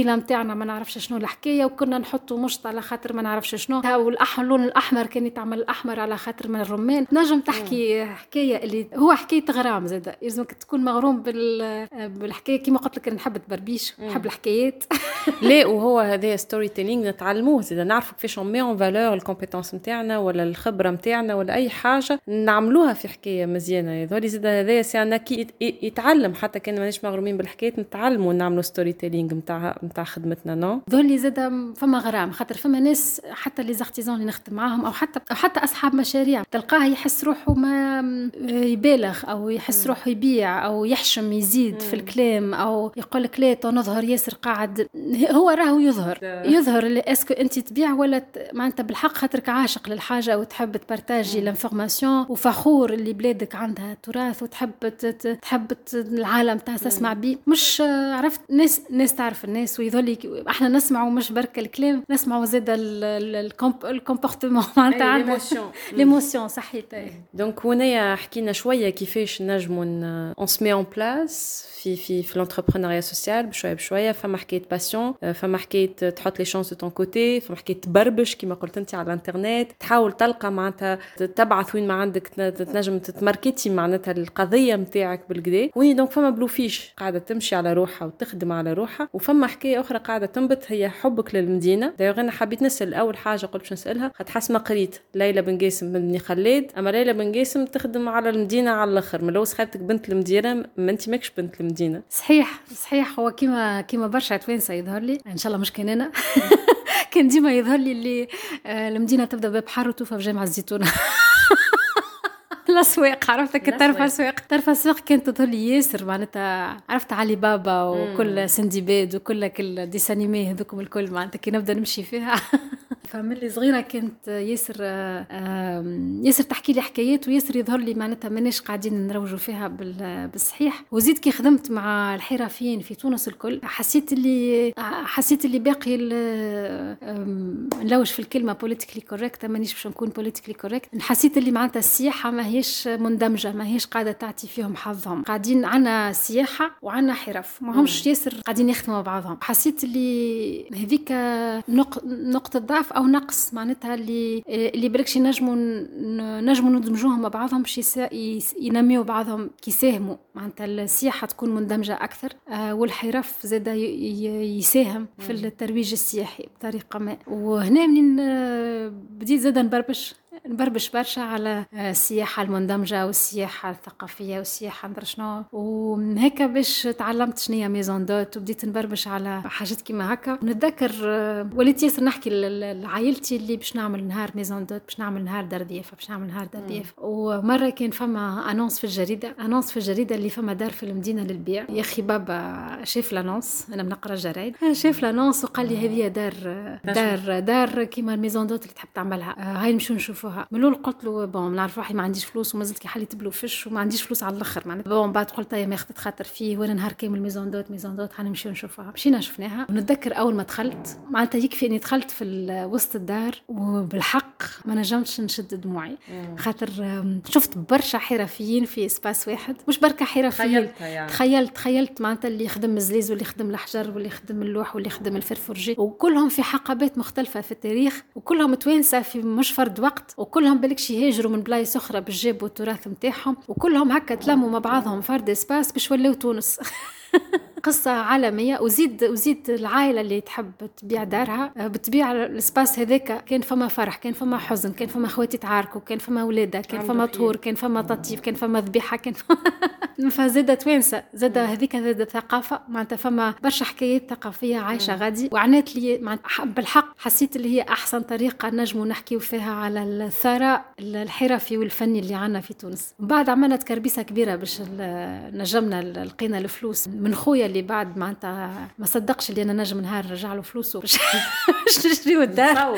Speaker 2: القبيله نتاعنا ما نعرفش شنو الحكاية وكنا نحطوا مشط على خاطر ما نعرفش شنو. والأح- اللون الأحمر كان يتعمل الأحمر على خاطر من الرمان نجم تحكي حكاية اللي هو حكاية غرام زاده يلزمك تكون مغروم بال بالحكاية. كيما قلت لك نحب تبربيش نحب الحكايات. <laughs>
Speaker 1: لا وهو هذا storytelling نتعلموه زيد نعرفوا كيفاش on met en valeur ال compétences نتاعنا ولا الخبرة نتاعنا ولا أي حاجة نعملوها في حكاية مزيانة. يظهر زيد هذايا c'est يتعلم. حتى كان ماناش مغرومين بالحكايات نتعلموا نعملوا storytelling نتاع نتاع خدمتنا non؟
Speaker 2: ذولي زاد فما غرام خاطر فما ناس حتى les artisans اللي نخدم معاهم أو حتى أو حتى أصحاب مشاريع تلقاه يحس روحه ما يبالغ أو يحس روحه يبيع أو يحشم يزيد في الكلام أو يقول لك لا نظهر ياسر قاعد. هو راهو يظهر. يظهر est-ce que أنت تبيع ولا ت- معناتها بالحق خاطرك عاشق للحاجة وتحب ت partager l'information وفخور اللي بلادك عندها تراث وتحب تحب العالم تاع تسمع بيه. مش آه، عرفت؟ ناس ناس تعرف الناس ويظل إحنا نسمعوا مش برك الكلام نسمعوا زاد ال comportement <laughs> معناتها. عندنا l'émotion <laughs> صحيت.
Speaker 1: donc هنايا حكينا شوية كيفاش نجموا on se met en place في في في l'entrepreneuriat social بشوية بشوية. فما حكاية passion فما حكاية تحط les chances de ton côté فما حكاية تبربش كيما قلت أنت على الإنترنت. تحاول تلقى معناتها تبعث وين ما عندك تن- تنجم تتماركتي معناتها القضية نتاعك بالكدا وين دونك فما بلوفيش قاعدة تمشي على روحها وتخدم على روحها. وفما حكاية حاجة أخرى قاعدة تنبت هي حبك للمدينة. دايوغ أنا حبيت نسأل أول حاجة قلت باش نسألها؟ خاطر حسب ما قريت. ليلى بن قاسم بني خلاد أما ليلى بن قاسم تخدم على المدينة على الأخر. من لو خالتك بنت المدينة ما أنت ماكش بنت المدينة.
Speaker 2: صحيح صحيح. هو كيما كيما برشا توانسه يظهر لي. إن شاء الله مش كان أنا. <laughs> كان ديما يظهر لي اللي آه، المدينة تبدأ ببحر وتوفى في الزيتونة. <laughs> الاسواق عرفت؟ كتعرف اسواق تعرف اسواق كانت تظهر لي ياسر معناتها عرفت علي بابا وكل سندباد وكل كل dessins animés هذوكم الكل معناتها كي نبدأ نمشي فيها. <laughs> فملي صغيرة كانت ياسر ياسر تحكي لي حكايات وياسر يظهر لي معناتها ماناش قاعدين نروجوا فيها بال- بالصحيح. وزيد كي خدمت مع الحرفيين في تونس الكل حسيت اللي حسيت اللي باقي نلوج في الكلمة politically correct مانيش باش نكون politically correct حسيت اللي معناتها السياحة ما هيش مندمجة ما هيش قاعدة تعطي فيهم حظهم. قاعدين عنا سياحة وعنا حرف ما همش ياسر قاعدين يخدموا بعضهم. حسيت اللي هذيك نق... نقطة ضعف أو نقص معناتها اللي اللي بالكش ينجموا نجموا ندمجوهم مع بعضهم باش ينميوا بعضهم كي يساهموا. معناتها السياحة تكون مندمجة أكثر آه والحرف زاد. يساهم في الترويج السياحي بطريقة ما. وهنا منين آه، بديت زاد نبربش. نبربش برشا على آه، السياحة المندمجة والسياحة الثقافية والسياحة مدري شنو. وهيك باش تعلمت هي maison d'hôtes وبديت نبربش على حاجات كيما هكا. نتذكر آه، وليت ياسر نحكي لعائلتي اللي باش نعمل نهار maison d'hôtes باش نعمل نهار دار ضيافة باش نعمل نهار دار ضيافة ومرة كان فما annonce في الجريدة annonce في الجريدة اللي فما دار في المدينة للبيع. يا أخي بابا شاف ال annonce أنا بنقرأ الجرايد شاف ال annonce وقال لي هذه دار دار دار كيما ال maison d'hôtes اللي تحب تعملها. آه، هاي نمشيو نشوفوها من الأول قلت له bon نعرف روحي ما عنديش فلوس وما زلت كي حالي تبلو فش وما عنديش فلوس على الأخر. معناتها bon بعد قلت يا ما خدت خاطر فيه وأنا نهار كامل maison d'hôtes maison d'hôtes حنمشيو نشوفوها مشينا شفناها. ونتذكر أول ما دخلت معناتها يكفي إني دخلت في وسط الدار وبالحق ما نجمتش نشد دموعي. خاطر شفت برشا حرفيين في espace واحد. مش بركة حرفيين
Speaker 1: تخيلتها يعني.
Speaker 2: تخيلت تخيلت معناتها اللي يخدم الزليز واللي يخدم الحجر واللي يخدم اللوح واللي يخدم الفرفرجي. وكلهم في حقبات مختلفة في التاريخ وكلهم توانسة في مش فرد وقت. وكلهم بالكش يهاجروا من بلايص أخرى باش جابوا التراث نتاعهم وكلهم هكا تلموا مع بعضهم فرد espace باش ولاو تونس. <laughs> قصة عالمية. وزيد وزيد العائلة اللي تحب تبيع دارها. آه، بتبيع السباس هذاك. كان فما فرح كان فما حزن كان فما خواتي تعاركوا كان فما ولادة كان فما. طهور كان فما تطيب كان فما ذبيحة كان فما <laughs> فزادة توانسة. زاد هذيك زاد ثقافة. معناتها فما برشا حكايات ثقافية عايشة غادي. وعنات لي معناتها بالحق حسيت اللي هي أحسن طريقة نجموا نحكيو فيها على الثراء الحرفي والفني اللي عنا في تونس. بعد عملنا تكربيسة كبيرة باش نجمنا لقينا الفلوس من خويا اللي بعد معناتها ما صدقش اللي أنا نجم نهار نرجع له فلوسه. <laughs> باش نشريو الدار.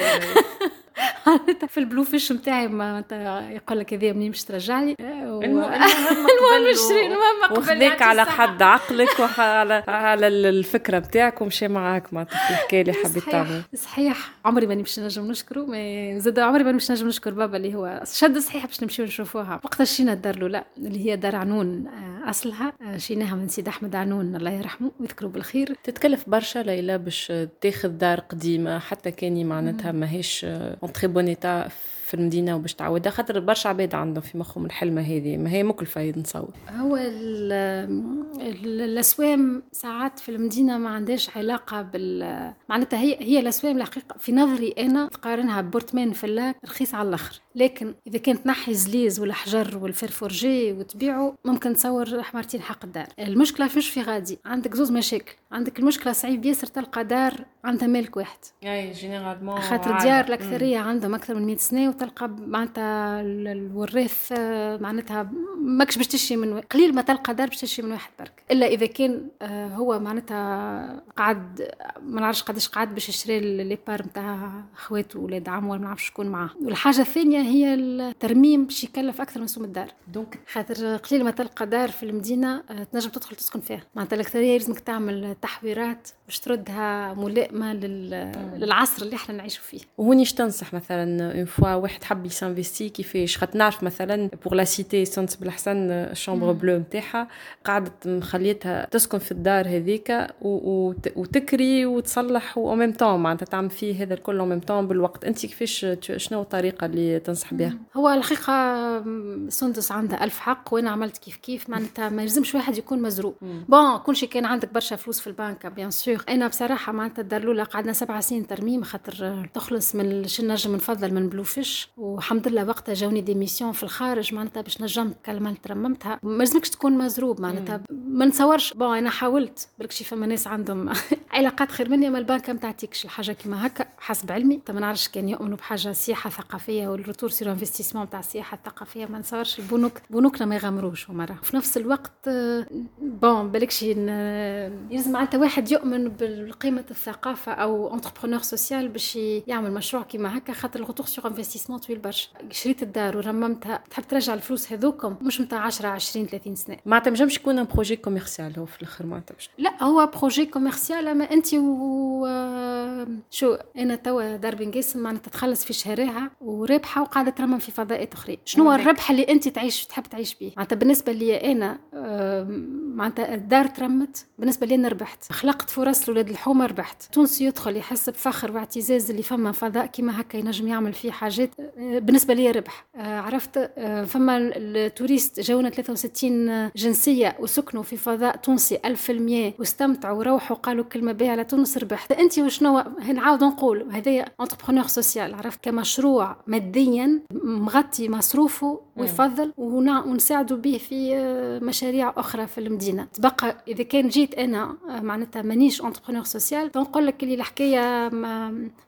Speaker 2: في البلو فيش نتاعي معناتها يقول لك هذه منين باش ترجع لي؟ المهم نشري <laughs> المهم قبل
Speaker 1: وخذاك على. حد عقلك وعلى على الفكرة بتاعك ومشي معاك معناتها في الحكاية اللي حبيت تعمل.
Speaker 2: صحيح. عمري ماني باش نجم نشكره ما زاد عمري ماني باش نجم نشكر بابا اللي هو شد صحيح باش نمشيو نشوفوها. وقتها شينا الدار الأولى اللي هي دار عنون أصلها آه، شيناها من سيد أحمد عنون الله يرحمه ويذكره بالخير.
Speaker 1: تتكلف برشا ليلى باش تاخذ دار قديمة حتى كاني معناتها ماهيش en très bon في المدينة وباش تعودها خاطر برشا عباد عندهم في مخهم الحلمة هذه. ما هي مكلفة نصور.
Speaker 2: هو ال- ال- الأسوام ساعات في المدينة ما عندهاش علاقة بال معناتها هي هي الأسوام الحقيقة. في نظري أنا تقارنها ب appartement فلا رخيص على الآخر. لكن إذا كانت تنحي زليز والحجر وال fer forgé وتبيعه ممكن تصور حمارتين حق الدار. المشكلة فيش في غادي. عندك زوز مشاكل. عندك المشكلة صعيب ياسر تلقى دار عندها مالك واحد.
Speaker 1: أي généralement
Speaker 2: خاطر ديار الأكثرية عندهم أكثر من 100 سنة وتلقى معناتها ال- الوراث آه، معناتها ماكش باش تشري من قليل ما تلقى دار باش تشري من واحد برك. إلا إذا كان آه، هو معناتها قعد ما نعرفش قداش قعد باش يشري les parts نتاع خواته ولاد عمه ولا ما نعرفش شكون معاه. والحاجة الثانية هي الترميم باش يكلف أكثر من سوم الدار.
Speaker 1: donc
Speaker 2: خاطر قليل ما تلقى دار في المدينة آه، تنجم تدخل تسكن فيها. معناتها الأكثرية لازمك تعمل تحويرات باش تردها ملائمة لل... للعصر اللي إحنا نعيشوا فيه.
Speaker 1: وهونيش تنصح مثلا une fois واحد حب ي s'investir كيفاش. خاطر نعرف مثلا pour la citer سندس بالحسن ال chambre bleue نتاعها قعدت مخليتها تسكن في الدار هذيك وتكري وتصلح و même temps معناتها تعمل فيه هذا الكل même temps بالوقت. أنت كيفاش شنو الطريقة اللي تنصح بها؟
Speaker 2: هو الحقيقة سندس عندها ألف حق وأنا عملت كيف كيف. معناتها ما يلزمش واحد يكون مزروب bon كل شيء كان عندك برشا فلوس في البنك bien sûr أنا بصراحة معناتها الدار الأولى قعدنا سبع سنين ترميم خاطر تخلص من شو نجم نفضل من بلو فيش والحمد لله وقتها جاوني des missions في الخارج معناتها باش نجمت كلمة ترممتها ما لازمكش تكون مزروب معناتها. ما نتصورش. bon أنا حاولت. بركشي فما ناس عندهم <laughs> علاقات خير مني ما البنك ما تعطيكش الحاجة كيما هكا حسب علمي. ما نعرفش كان يؤمنوا بحاجة سياحة ثقافية وال retour sur investissement تاع السياحة الثقافية ما نتصورش البنوك بنوكنا ما يغامروش مرة في نفس الوقت bon بالكش يلزم معناتها واحد يؤمن بقيمه الثقافة أو entrepreneur social باش يعمل مشروع كيما هكا خاطر ال retour sur investissement طويل برشا. شريت الدار ورممتها تحب ترجع الفلوس هذوكم مش نتاع 10 20 30
Speaker 1: سنة. ما يكون un projet commercial هو في الآخر معناتها
Speaker 2: لا هو projet commercial أما أنت و شو أنا توا دار بن قاسم معناتها تخلص في شهرها ورابحه وقاعدة ترمم في فضاءات أخرى. شنو هو الربح اللي أنت تعيش تحب تعيش به معناتها بالنسبة لي أنا معناتها الدار ترمت بالنسبة لي أنا ربحت. خلقت فرص لولاد الحومة ربحت. تونسي يدخل يحس بفخر واعتزاز اللي فما فضاء كيما هكا ينجم يعمل فيه حاجات. بالنسبة لي ربح. عرفت؟ فما ال touristes جاونا 63 جنسية وسكنوا في فضاء تونسي 1000% واستمتعوا وروحوا قالوا كلمة باهيه على تونس ربحت انت وشنو نعاود نقول هذايا entrepreneur social عرفت؟ كمشروع ماديا مغطي مصروفه ويفضل ونساعدوا به في مشاريع أخرى في المدينة. تبقى إذا كان جيت أنا معناتها مانيش entrepreneur social نقول لك اللي الحكاية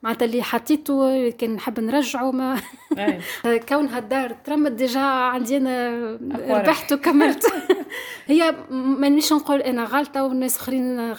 Speaker 2: معناتها اللي حطيته كان نحب نرجعه ما <laughs> كونها الدار ترمت déjà عندي أنا ربحت وكملت. <laughs> هي مانيش نقول أنا غلطه والناس آخرين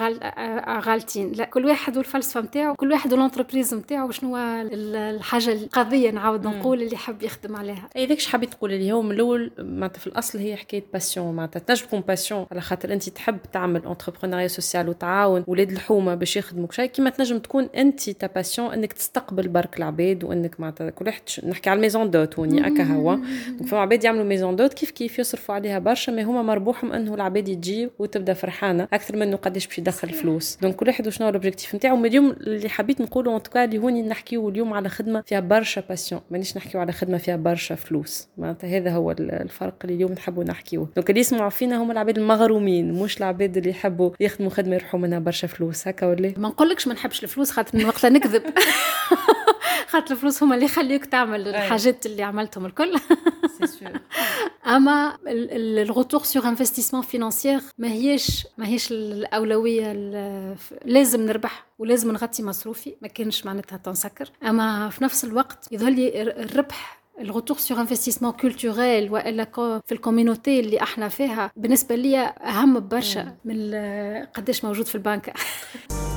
Speaker 2: غالطين. لا كل واحد والفلسفة نتاعو كل واحد وال entreprise نتاعو شنو الحاجة القضية نعاود نقول اللي حب يخدم عليها.
Speaker 1: اي ذاك حبيت هو من الأول معناتها في الأصل هي حكاية passion معناتها تنجم تكون passion على خاطر انت تحب تعمل entrepreneuriat social وتعاون ولاد الحومة باش يخدموا شيء كيما تنجم تكون انت ta passion أنك تستقبل برك العباد وأنك معناتها كل واحد نحكي على ال maisons d'hôtes هوني أكا هو فما عباد يعملوا maisons d'hôtes كيف كيف يصرفوا عليها برشا ما هما مربوحهم أنه العباد تجي وتبدأ فرحانة أكثر منه قداش باش يدخل فلوس. donc كل واحد وشنو ال objectif نتاعو. اليوم اللي حبيت نقوله ان اللي هوني نحكيو اليوم على خدمة فيها برشا passion مانيش نحكيو على خدمة فيها برشا فلوس. معناتها هذا هو الفرق اللي اليوم نحبوا نحكيوه. donc اللي يسمعوا فينا هما العباد المغرومين مش العباد اللي يحبوا يخدموا خدمة يربحوا منها برشا فلوس. هكا ولا؟
Speaker 2: ما نقولكش ما نحبش الفلوس خاطر وقتها نكذب. <laughs> خاطر الفلوس هما اللي يخليوك تعمل الحاجات اللي عملتهم الكل. <laughs> أما ال retour sur investissement financier ما هيش ما هيش الأولوية لازم نربح ولازم نغطي مصروفي ما كانش معناتها تنسكر. أما في نفس الوقت يظهر لي الربح ال retour sur investissement culturel وإلا في الكوميونيتي اللي أحنا فيها بالنسبة لي أهم برشا من قداش موجود في البنك. <laughs>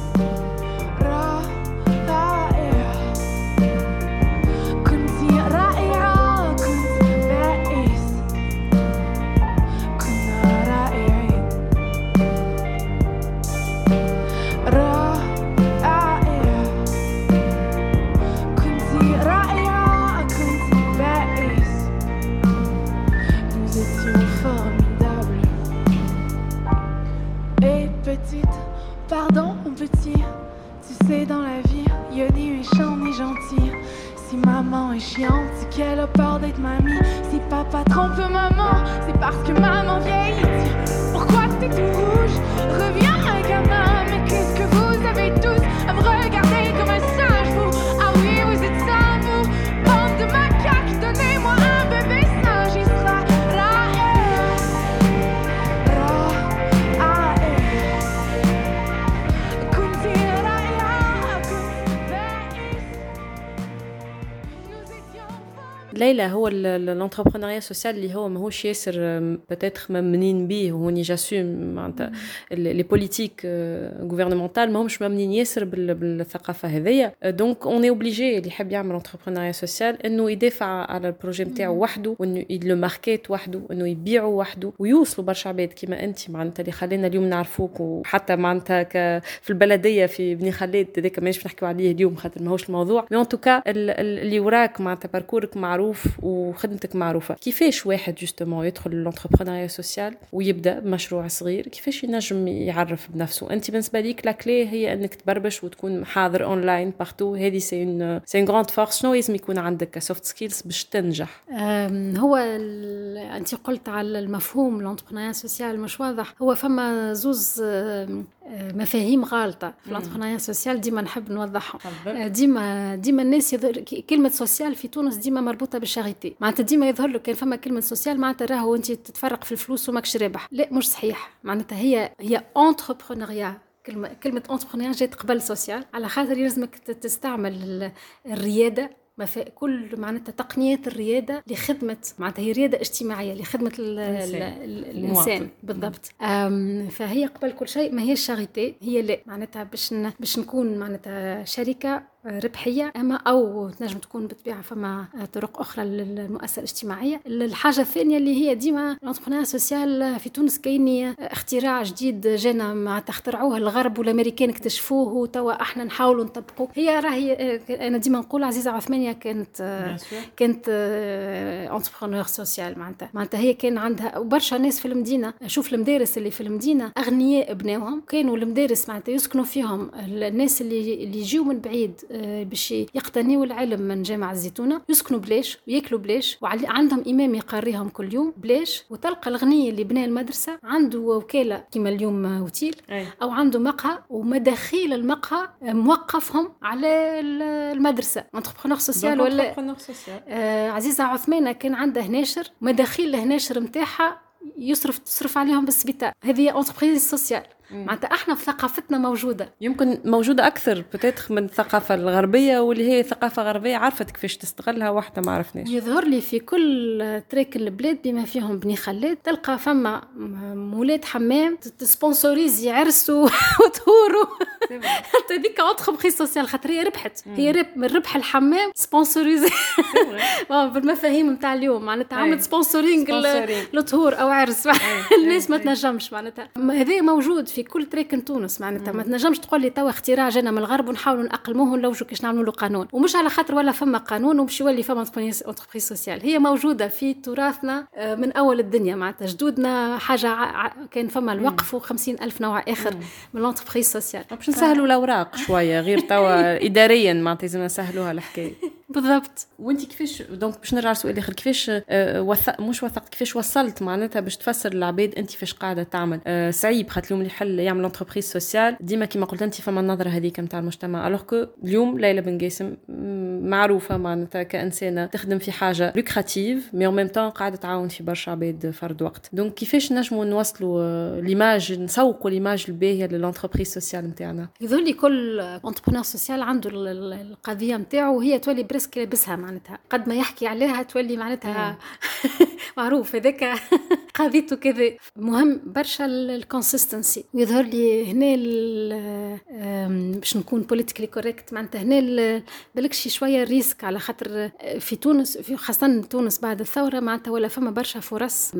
Speaker 6: Pardon, mon petit, tu sais, dans la vie, y a ni méchants ni gentils. Si maman est chiante, c'est qu'elle a peur d'être mamie. Si papa trompe maman, c'est parce que maman vieillit. Pourquoi t'es tout rouge? Reviens, gamin, mais qu'est-ce que vous avez tous à me regarder comme un
Speaker 1: ليلى هو ال entrepreneuriat social اللي هو ماهوش ياسر peut-être ممنين بيه وهوني j'assume معناتها les politiques gouvernementales ماهمش ممنين ياسر بالثقافة هذيا. donc on est obligé اللي يحب يعمل entrepreneuriat social إنه يدافع على ال projet نتاعو وحده وإنه le marketer وحده انه يبيعه وحده ويوصلوا برشا عباد كيما أنت معناتها اللي خلينا اليوم نعرفوك وحتى معناتها في البلدية في بني خلاد هذاك مانيش نحكيو عليه اليوم خاطر ماهوش الموضوع. mais en tout cas اللي وراك معناتها parcours ك معروف وخدمتك معروفة. كيفاش واحد justement يدخل l'entrepreneuriat social ويبدأ بمشروع صغير؟ كيفاش ينجم يعرف بنفسه؟ أنت بالنسبة ليك la clé هي أنك تبربش وتكون حاضر online partout هذه c'est une c'est une grande force شنو لازم يكون عندك ك soft skills باش تنجح؟
Speaker 2: هو أنت قلت على المفهوم l'entrepreneuriat social مش واضح. هو فما زوز مفاهيم غالطة. في ال entrepreneuriat social ديما نحب نوضحهم. ديما ديما الناس يظهر كلمة social في تونس ديما مربوطة بال charity معناتها ديما يظهر له كان فما كلمة social معناتها راهو انت تتفرق في الفلوس وماكش رابح. لا مش صحيح. معناتها هي هي entrepreneuriat كلمة كلمة entrepreneuriat جات قبل social على خاطر يلزمك تستعمل الريادة ما في كل معناتها تقنيات الريادة لخدمة معناتها هي ريادة اجتماعية لخدمة الإنسان. بالضبط. فهي قبل كل شيء ما هي charity هي لا معناتها باش باش نكون معناتها شركة ربحية أما أو تنجم تكون بالطبيعه فما طرق أخرى للمؤسسة الاجتماعية. الحاجة الثانية اللي هي ديما ال entrepreneuriat social في تونس كاين اختراع جديد جانا معناتها اخترعوه الغرب والأمريكان اكتشفوه وتوا أحنا نحاولوا نطبقوه. هي راهي أنا ديما نقول عزيزة عثمانة كانت كانت entrepreneur social معناتها. معناتها هي كان عندها برشا ناس في المدينة. شوف المدارس اللي في المدينة أغنياء بناوهم. كانوا المدارس معناتها يسكنوا فيهم. الناس اللي اللي يجيو من بعيد باش يقتنيوا العلم من جامع الزيتونة. يسكنوا بلاش وياكلوا بلاش وعندهم إمام يقريهم كل يوم بلاش. وتلقى الغني اللي بنى المدرسة عنده وكالة كما اليوم اوتيل أو عنده مقهى ومداخيل المقهى موقفهم على المدرسة. entrepreneur social ولا آه عزيزة عثمانة كان عندها هناشر مداخيل الهناشر نتاعها يصرف تصرف عليهم بالسبيطار هذه entreprise sociale معناتها إحنا في ثقافتنا موجودة.
Speaker 1: يمكن موجودة أكثر peut-être من الثقافة الغربية واللي هي ثقافة غربية عرفت كيفاش تستغلها واحدة ما عرفناش.
Speaker 2: يظهر لي في كل تريك البلاد بما فيهم بني خلاد تلقى فما مولات حمام ت sponsoriser عرس <laughs> وطهور حتى هذيك entreprise sociale خاطر هي ربحت. هي رب من ربح الحمام sponsorisé بالمفاهيم <laughs> نتاع اليوم معناتها عملت sponsoring <laughs> لطهور أو عرس. <laughs> الناس ما تنجمش معناتها. هذا موجود في كل تريك تونس معناتها. ما تنجمش تقول لي توا اختراع جانا من الغرب ونحاولوا نأقلموه ونلوجوا كيش نعملوا له قانون. ومش على خاطر ولا فما قانون ومش يولي فما entreprise sociale هي موجودة في تراثنا من أول الدنيا معناتها. جدودنا حاجة كان فما الوقف وخمسين ألف نوع آخر من ال entreprise sociale
Speaker 1: باش نسهلوا الأوراق شوية غير توا اداريا معناتها لازم نسهلوها الحكاية.
Speaker 2: بالضبط.
Speaker 1: وانت كيفاش donc باش نرجع لسؤال اخر كيفاش آه وثق مش وثقت كيفاش وصلت معناتها باش تفسر للعباد أنت فاش قاعدة تعمل؟ آه صعيب خاطر اليوم اللي يحل يعمل entreprise sociale ديما كيما قلت أنت فما النظرة هذيك نتاع المجتمع. alors que اليوم ليلى بن قاسم معروفة معناتها كإنسانة تخدم في حاجة lucratif mais en même temps قاعدة تعاون في برشا عباد فرد وقت. donc كيفاش نجموا نوصلوا l'image نسوقوا l'image الباهية لل entreprise sociale
Speaker 2: نتاعنا اللي كل entrepreneur social عنده القضية نتاعو وهي تولي presque لابسها معناتها. قد ما يحكي عليها تولي معناتها <laughs> معروف هذاك <laughs> قضيته كذا. مهم برشا ال consistency ويظهر لي هنا باش نكون politically correct معناتها هنا بالك شي شوية risque على خاطر في تونس في خاصة تونس بعد الثورة معناتها ولا فما برشا فرص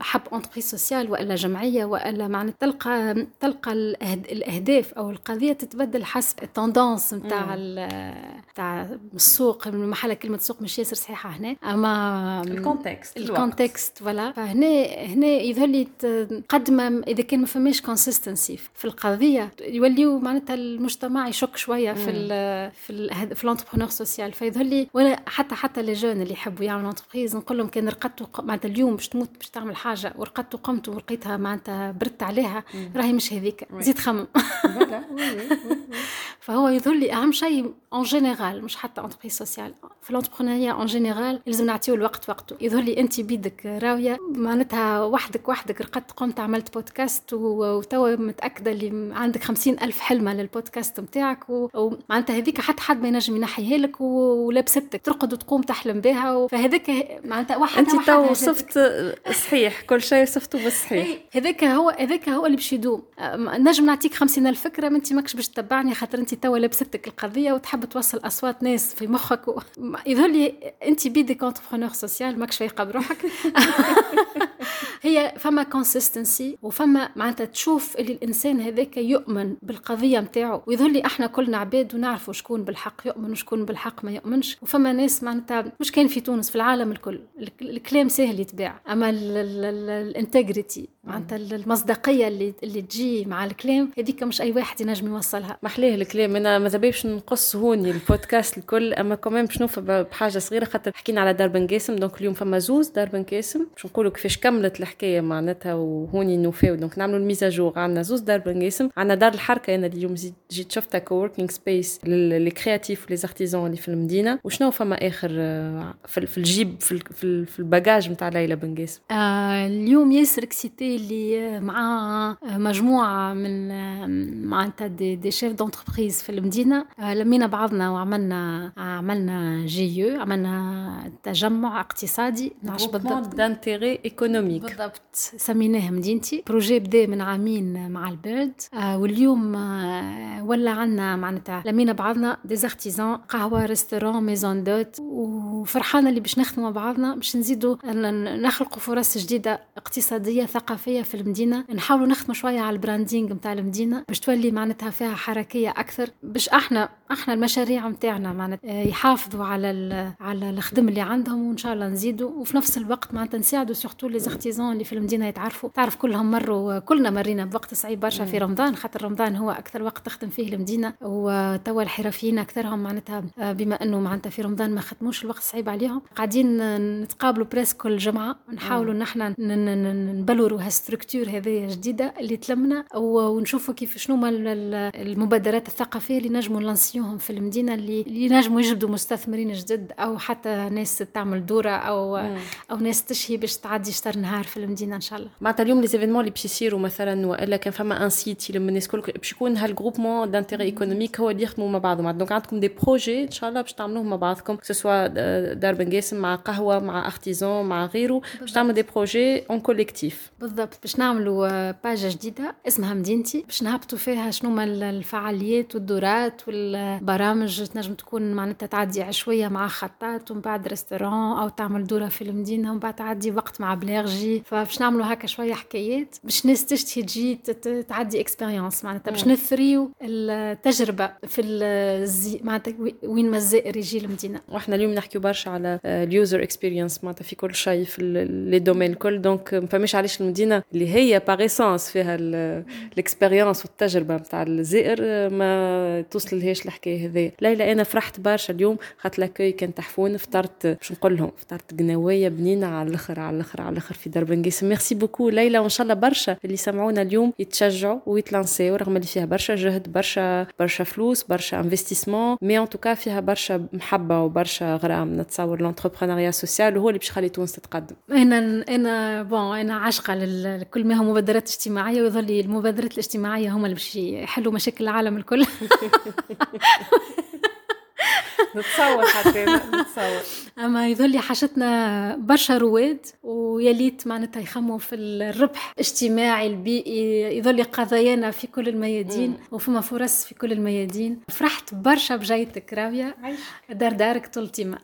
Speaker 2: حب entreprise sociale وإلا جمعية وإلا معناتها تلقى تلقى الأهداف أو القضية تتبدل حسب ال tendances نتاع نتاع السوق محل كلمة سوق مش ياسر صحيحة هنا أما
Speaker 1: ال
Speaker 2: context ال context voilà فهنا هنا يظهر لي قد ما إذا كان ما فماش consistency في القضية. يوليو معناتها المجتمع يشك شوية في ال في ال في ال entrepreneur social فيظهر لي وأنا حتى حتى les jeunes اللي يحبوا يعملوا entreprise نقول لهم كان رقدت معناتها اليوم باش تموت باش تعمل حاجة ورقدت وقمت ولقيتها معناتها بردت عليها راهي مش هذيك. زيد خمم. <laughs> فهو يظهر لي أهم شيء en général مش حتى entreprise sociale في ال entrepreneuriat en général لازم نعطيو الوقت وقته. يظهر لي انت بيدك راوية معناتها وحدك وحدك رقدت قمت عملت بودكاست وتوا متأكدة اللي عندك خمسين ألف حلمة للبودكاست نتاعك ومعناتها هذيك حتى حد ما ينجم ينحيها لك ولابستك. ترقد وتقوم تحلم بها فهذاك معناتها واحد
Speaker 1: انت تو وصفت صحيح كل شيء وصفته بالصحيح.
Speaker 2: هذاك هو هذاك هو اللي باش يدوم. نجم نعطيك خمسين ألف فكرة ما انت ماكش باش تتبعني خاطر انت توا لابستك القضية وتحب توصل أصوات ناس في مخك و... يظهر لي أنت بيدك entrepreneur social ماكش فايقة بروحك. <laughs> هي فما consistency وفما معناتها تشوف اللي الإنسان هذاك يؤمن بالقضية نتاعو ويظهر لي إحنا كلنا عباد ونعرفوا شكون بالحق يؤمن وشكون بالحق ما يؤمنش. وفما ناس معناتها مش كان في تونس في العالم الكل. الكلام سهل يتباع. أما ال integrity معناتها المصداقية اللي اللي تجي مع الكلام هذيك مش أي واحد ينجم يوصلها.
Speaker 1: محليه الكلام. أنا ماذا باش نقص هوني البودكاست الكل أما كمان باش نوفى بحاجة صغيرة خاطر حكينا على دار بن قاسم. donc اليوم فما زوز دار بن قاسم. باش نقولوا كيفاش كملت الحكاية معناتها وهوني نوفاو. donc نعملوا ال mise à jour عندنا زوز دار بن قاسم. عندنا دار الحركة. أنا اليوم جيت شفتها coworking space ل les créatifs و les artisans اللي في المدينة. وشنو فما آخر آه، في الجيب في ال bagages نتاع ليلى بن قاسم؟
Speaker 2: آه اليوم ياسر اللي مع مجموعة من معناتها des, des chefs d'entreprise في المدينة. آه لمينا بعضنا وعملنا عملنا GIE عملنا تجمع اقتصادي.
Speaker 1: نعرفش بالضبط. d'intérêt économique
Speaker 2: بالضبط. سميناه مدينتي. projet بدا من عامين مع ال BERD آه واليوم آه ولا عندنا معناتها. لمينا بعضنا des artisans قهوة restaurant maison d'hôtes وفرحانة اللي باش نخدموا مع بعضنا باش نزيدوا نخلقوا فرص جديدة اقتصادية ثقافيه في المدينة. نحاولوا نخدموا شوية على ال branding نتاع المدينة باش تولي معناتها فيها حركية أكثر باش أحنا أحنا المشاريع نتاعنا معناتها يحافظوا على على الخدم اللي عندهم وإن شاء الله نزيدوا. وفي نفس الوقت معناتها نساعدوا surtout les artisans اللي في المدينة يتعرفوا. تعرف كلهم مروا كلنا مرينا بوقت صعيب برشا في رمضان. خاطر رمضان هو أكثر وقت تخدم فيه المدينة. وتوا الحرفيين أكثرهم معناتها بما إنه معناتها في رمضان ما خدموش الوقت صعيب عليهم. قاعدين نتقابلوا presque كل جمعة. نحاولوا نحن نبلوروا هال structure هذه جديدة اللي تلمنا ونشوفوا كيف شنو المبادرات الثقافية اللي نجموا نلانسيوهم في المدينة اللي, اللي نجموا يجبدوا مستثمرين جدد أو حتى ناس تعمل دورة أو مم. أو ناس تشهي باش تعدي شطر نهار في المدينة إن شاء الله.
Speaker 1: معناتها اليوم les événements اللي باش يصيروا مثلا والا كان فما un site يلم الناس الكل باش يكون هال groupement d'intérêt économique هو اللي يخدموا مع بعضهم donc عندكم des projets ان شاء الله باش تعملوهم مع بعضكم سواء دار بن قاسم مع قهوه مع artisan مع غيره باش تعملوا des projets en collectif
Speaker 2: بالضبط باش نعملوا page جديدة اسمها مدينتي باش نهبطوا فيها شنو ما الفعاليات والدورات والبرامج تنجم تكون معناتها تعدي عشويه مع خطاط ومن بعد restaurant أو تعمل دورة في المدينة ومن بعد تعدي وقت مع بلاغجي فباش نعملوا هكا شوية حكايات باش الناس تشتهي تجي تعدي expérience معناتها باش نثريو التجربة في الزي معناتها وين ما الزائر يجي المدينة.
Speaker 1: وإحنا اليوم نحكيو برشا على ال user experience معناتها في كل شيء في les domaines الكل. donc ما فهمش علاش اللي هي par essence فيها ال expérience والتجربة نتاع الزائر ما توصل لهاش الحكاية هذه ليلى أنا فرحت برشا اليوم خاطر l'accueil كان تحفون فطرت باش نقول لهم فطرت قناويه بنينة على الأخر على الأخر على الأخر في دار بن قاسم merci beaucoup ليلى وإن شاء الله برشا اللي سمعونا اليوم يتشجعوا ويتلانسيو رغم اللي فيها برشا جهد برشا برشا فلوس برشا investissement mais en tout cas فيها برشا محبة وبرشا غرام. نتصور l'entrepreneuriat social وهو اللي باش يخلي تونس تتقدم.
Speaker 2: أنا أنا بون أنا عاشقه لكل ما هو مبادرات اجتماعية ويظل المبادرات الاجتماعية هما اللي باش يحلوا مشاكل العالم الكل. <laughs>
Speaker 1: نتصور حتى نتصور.
Speaker 2: أما يظل لي حاجتنا برشا رواد ويليت معناتها يخموا في الربح الاجتماعي البيئي يظل قضايانا في كل الميادين وفما فرص في كل الميادين. فرحت برشا بجيتك راويه دار دارك طلتي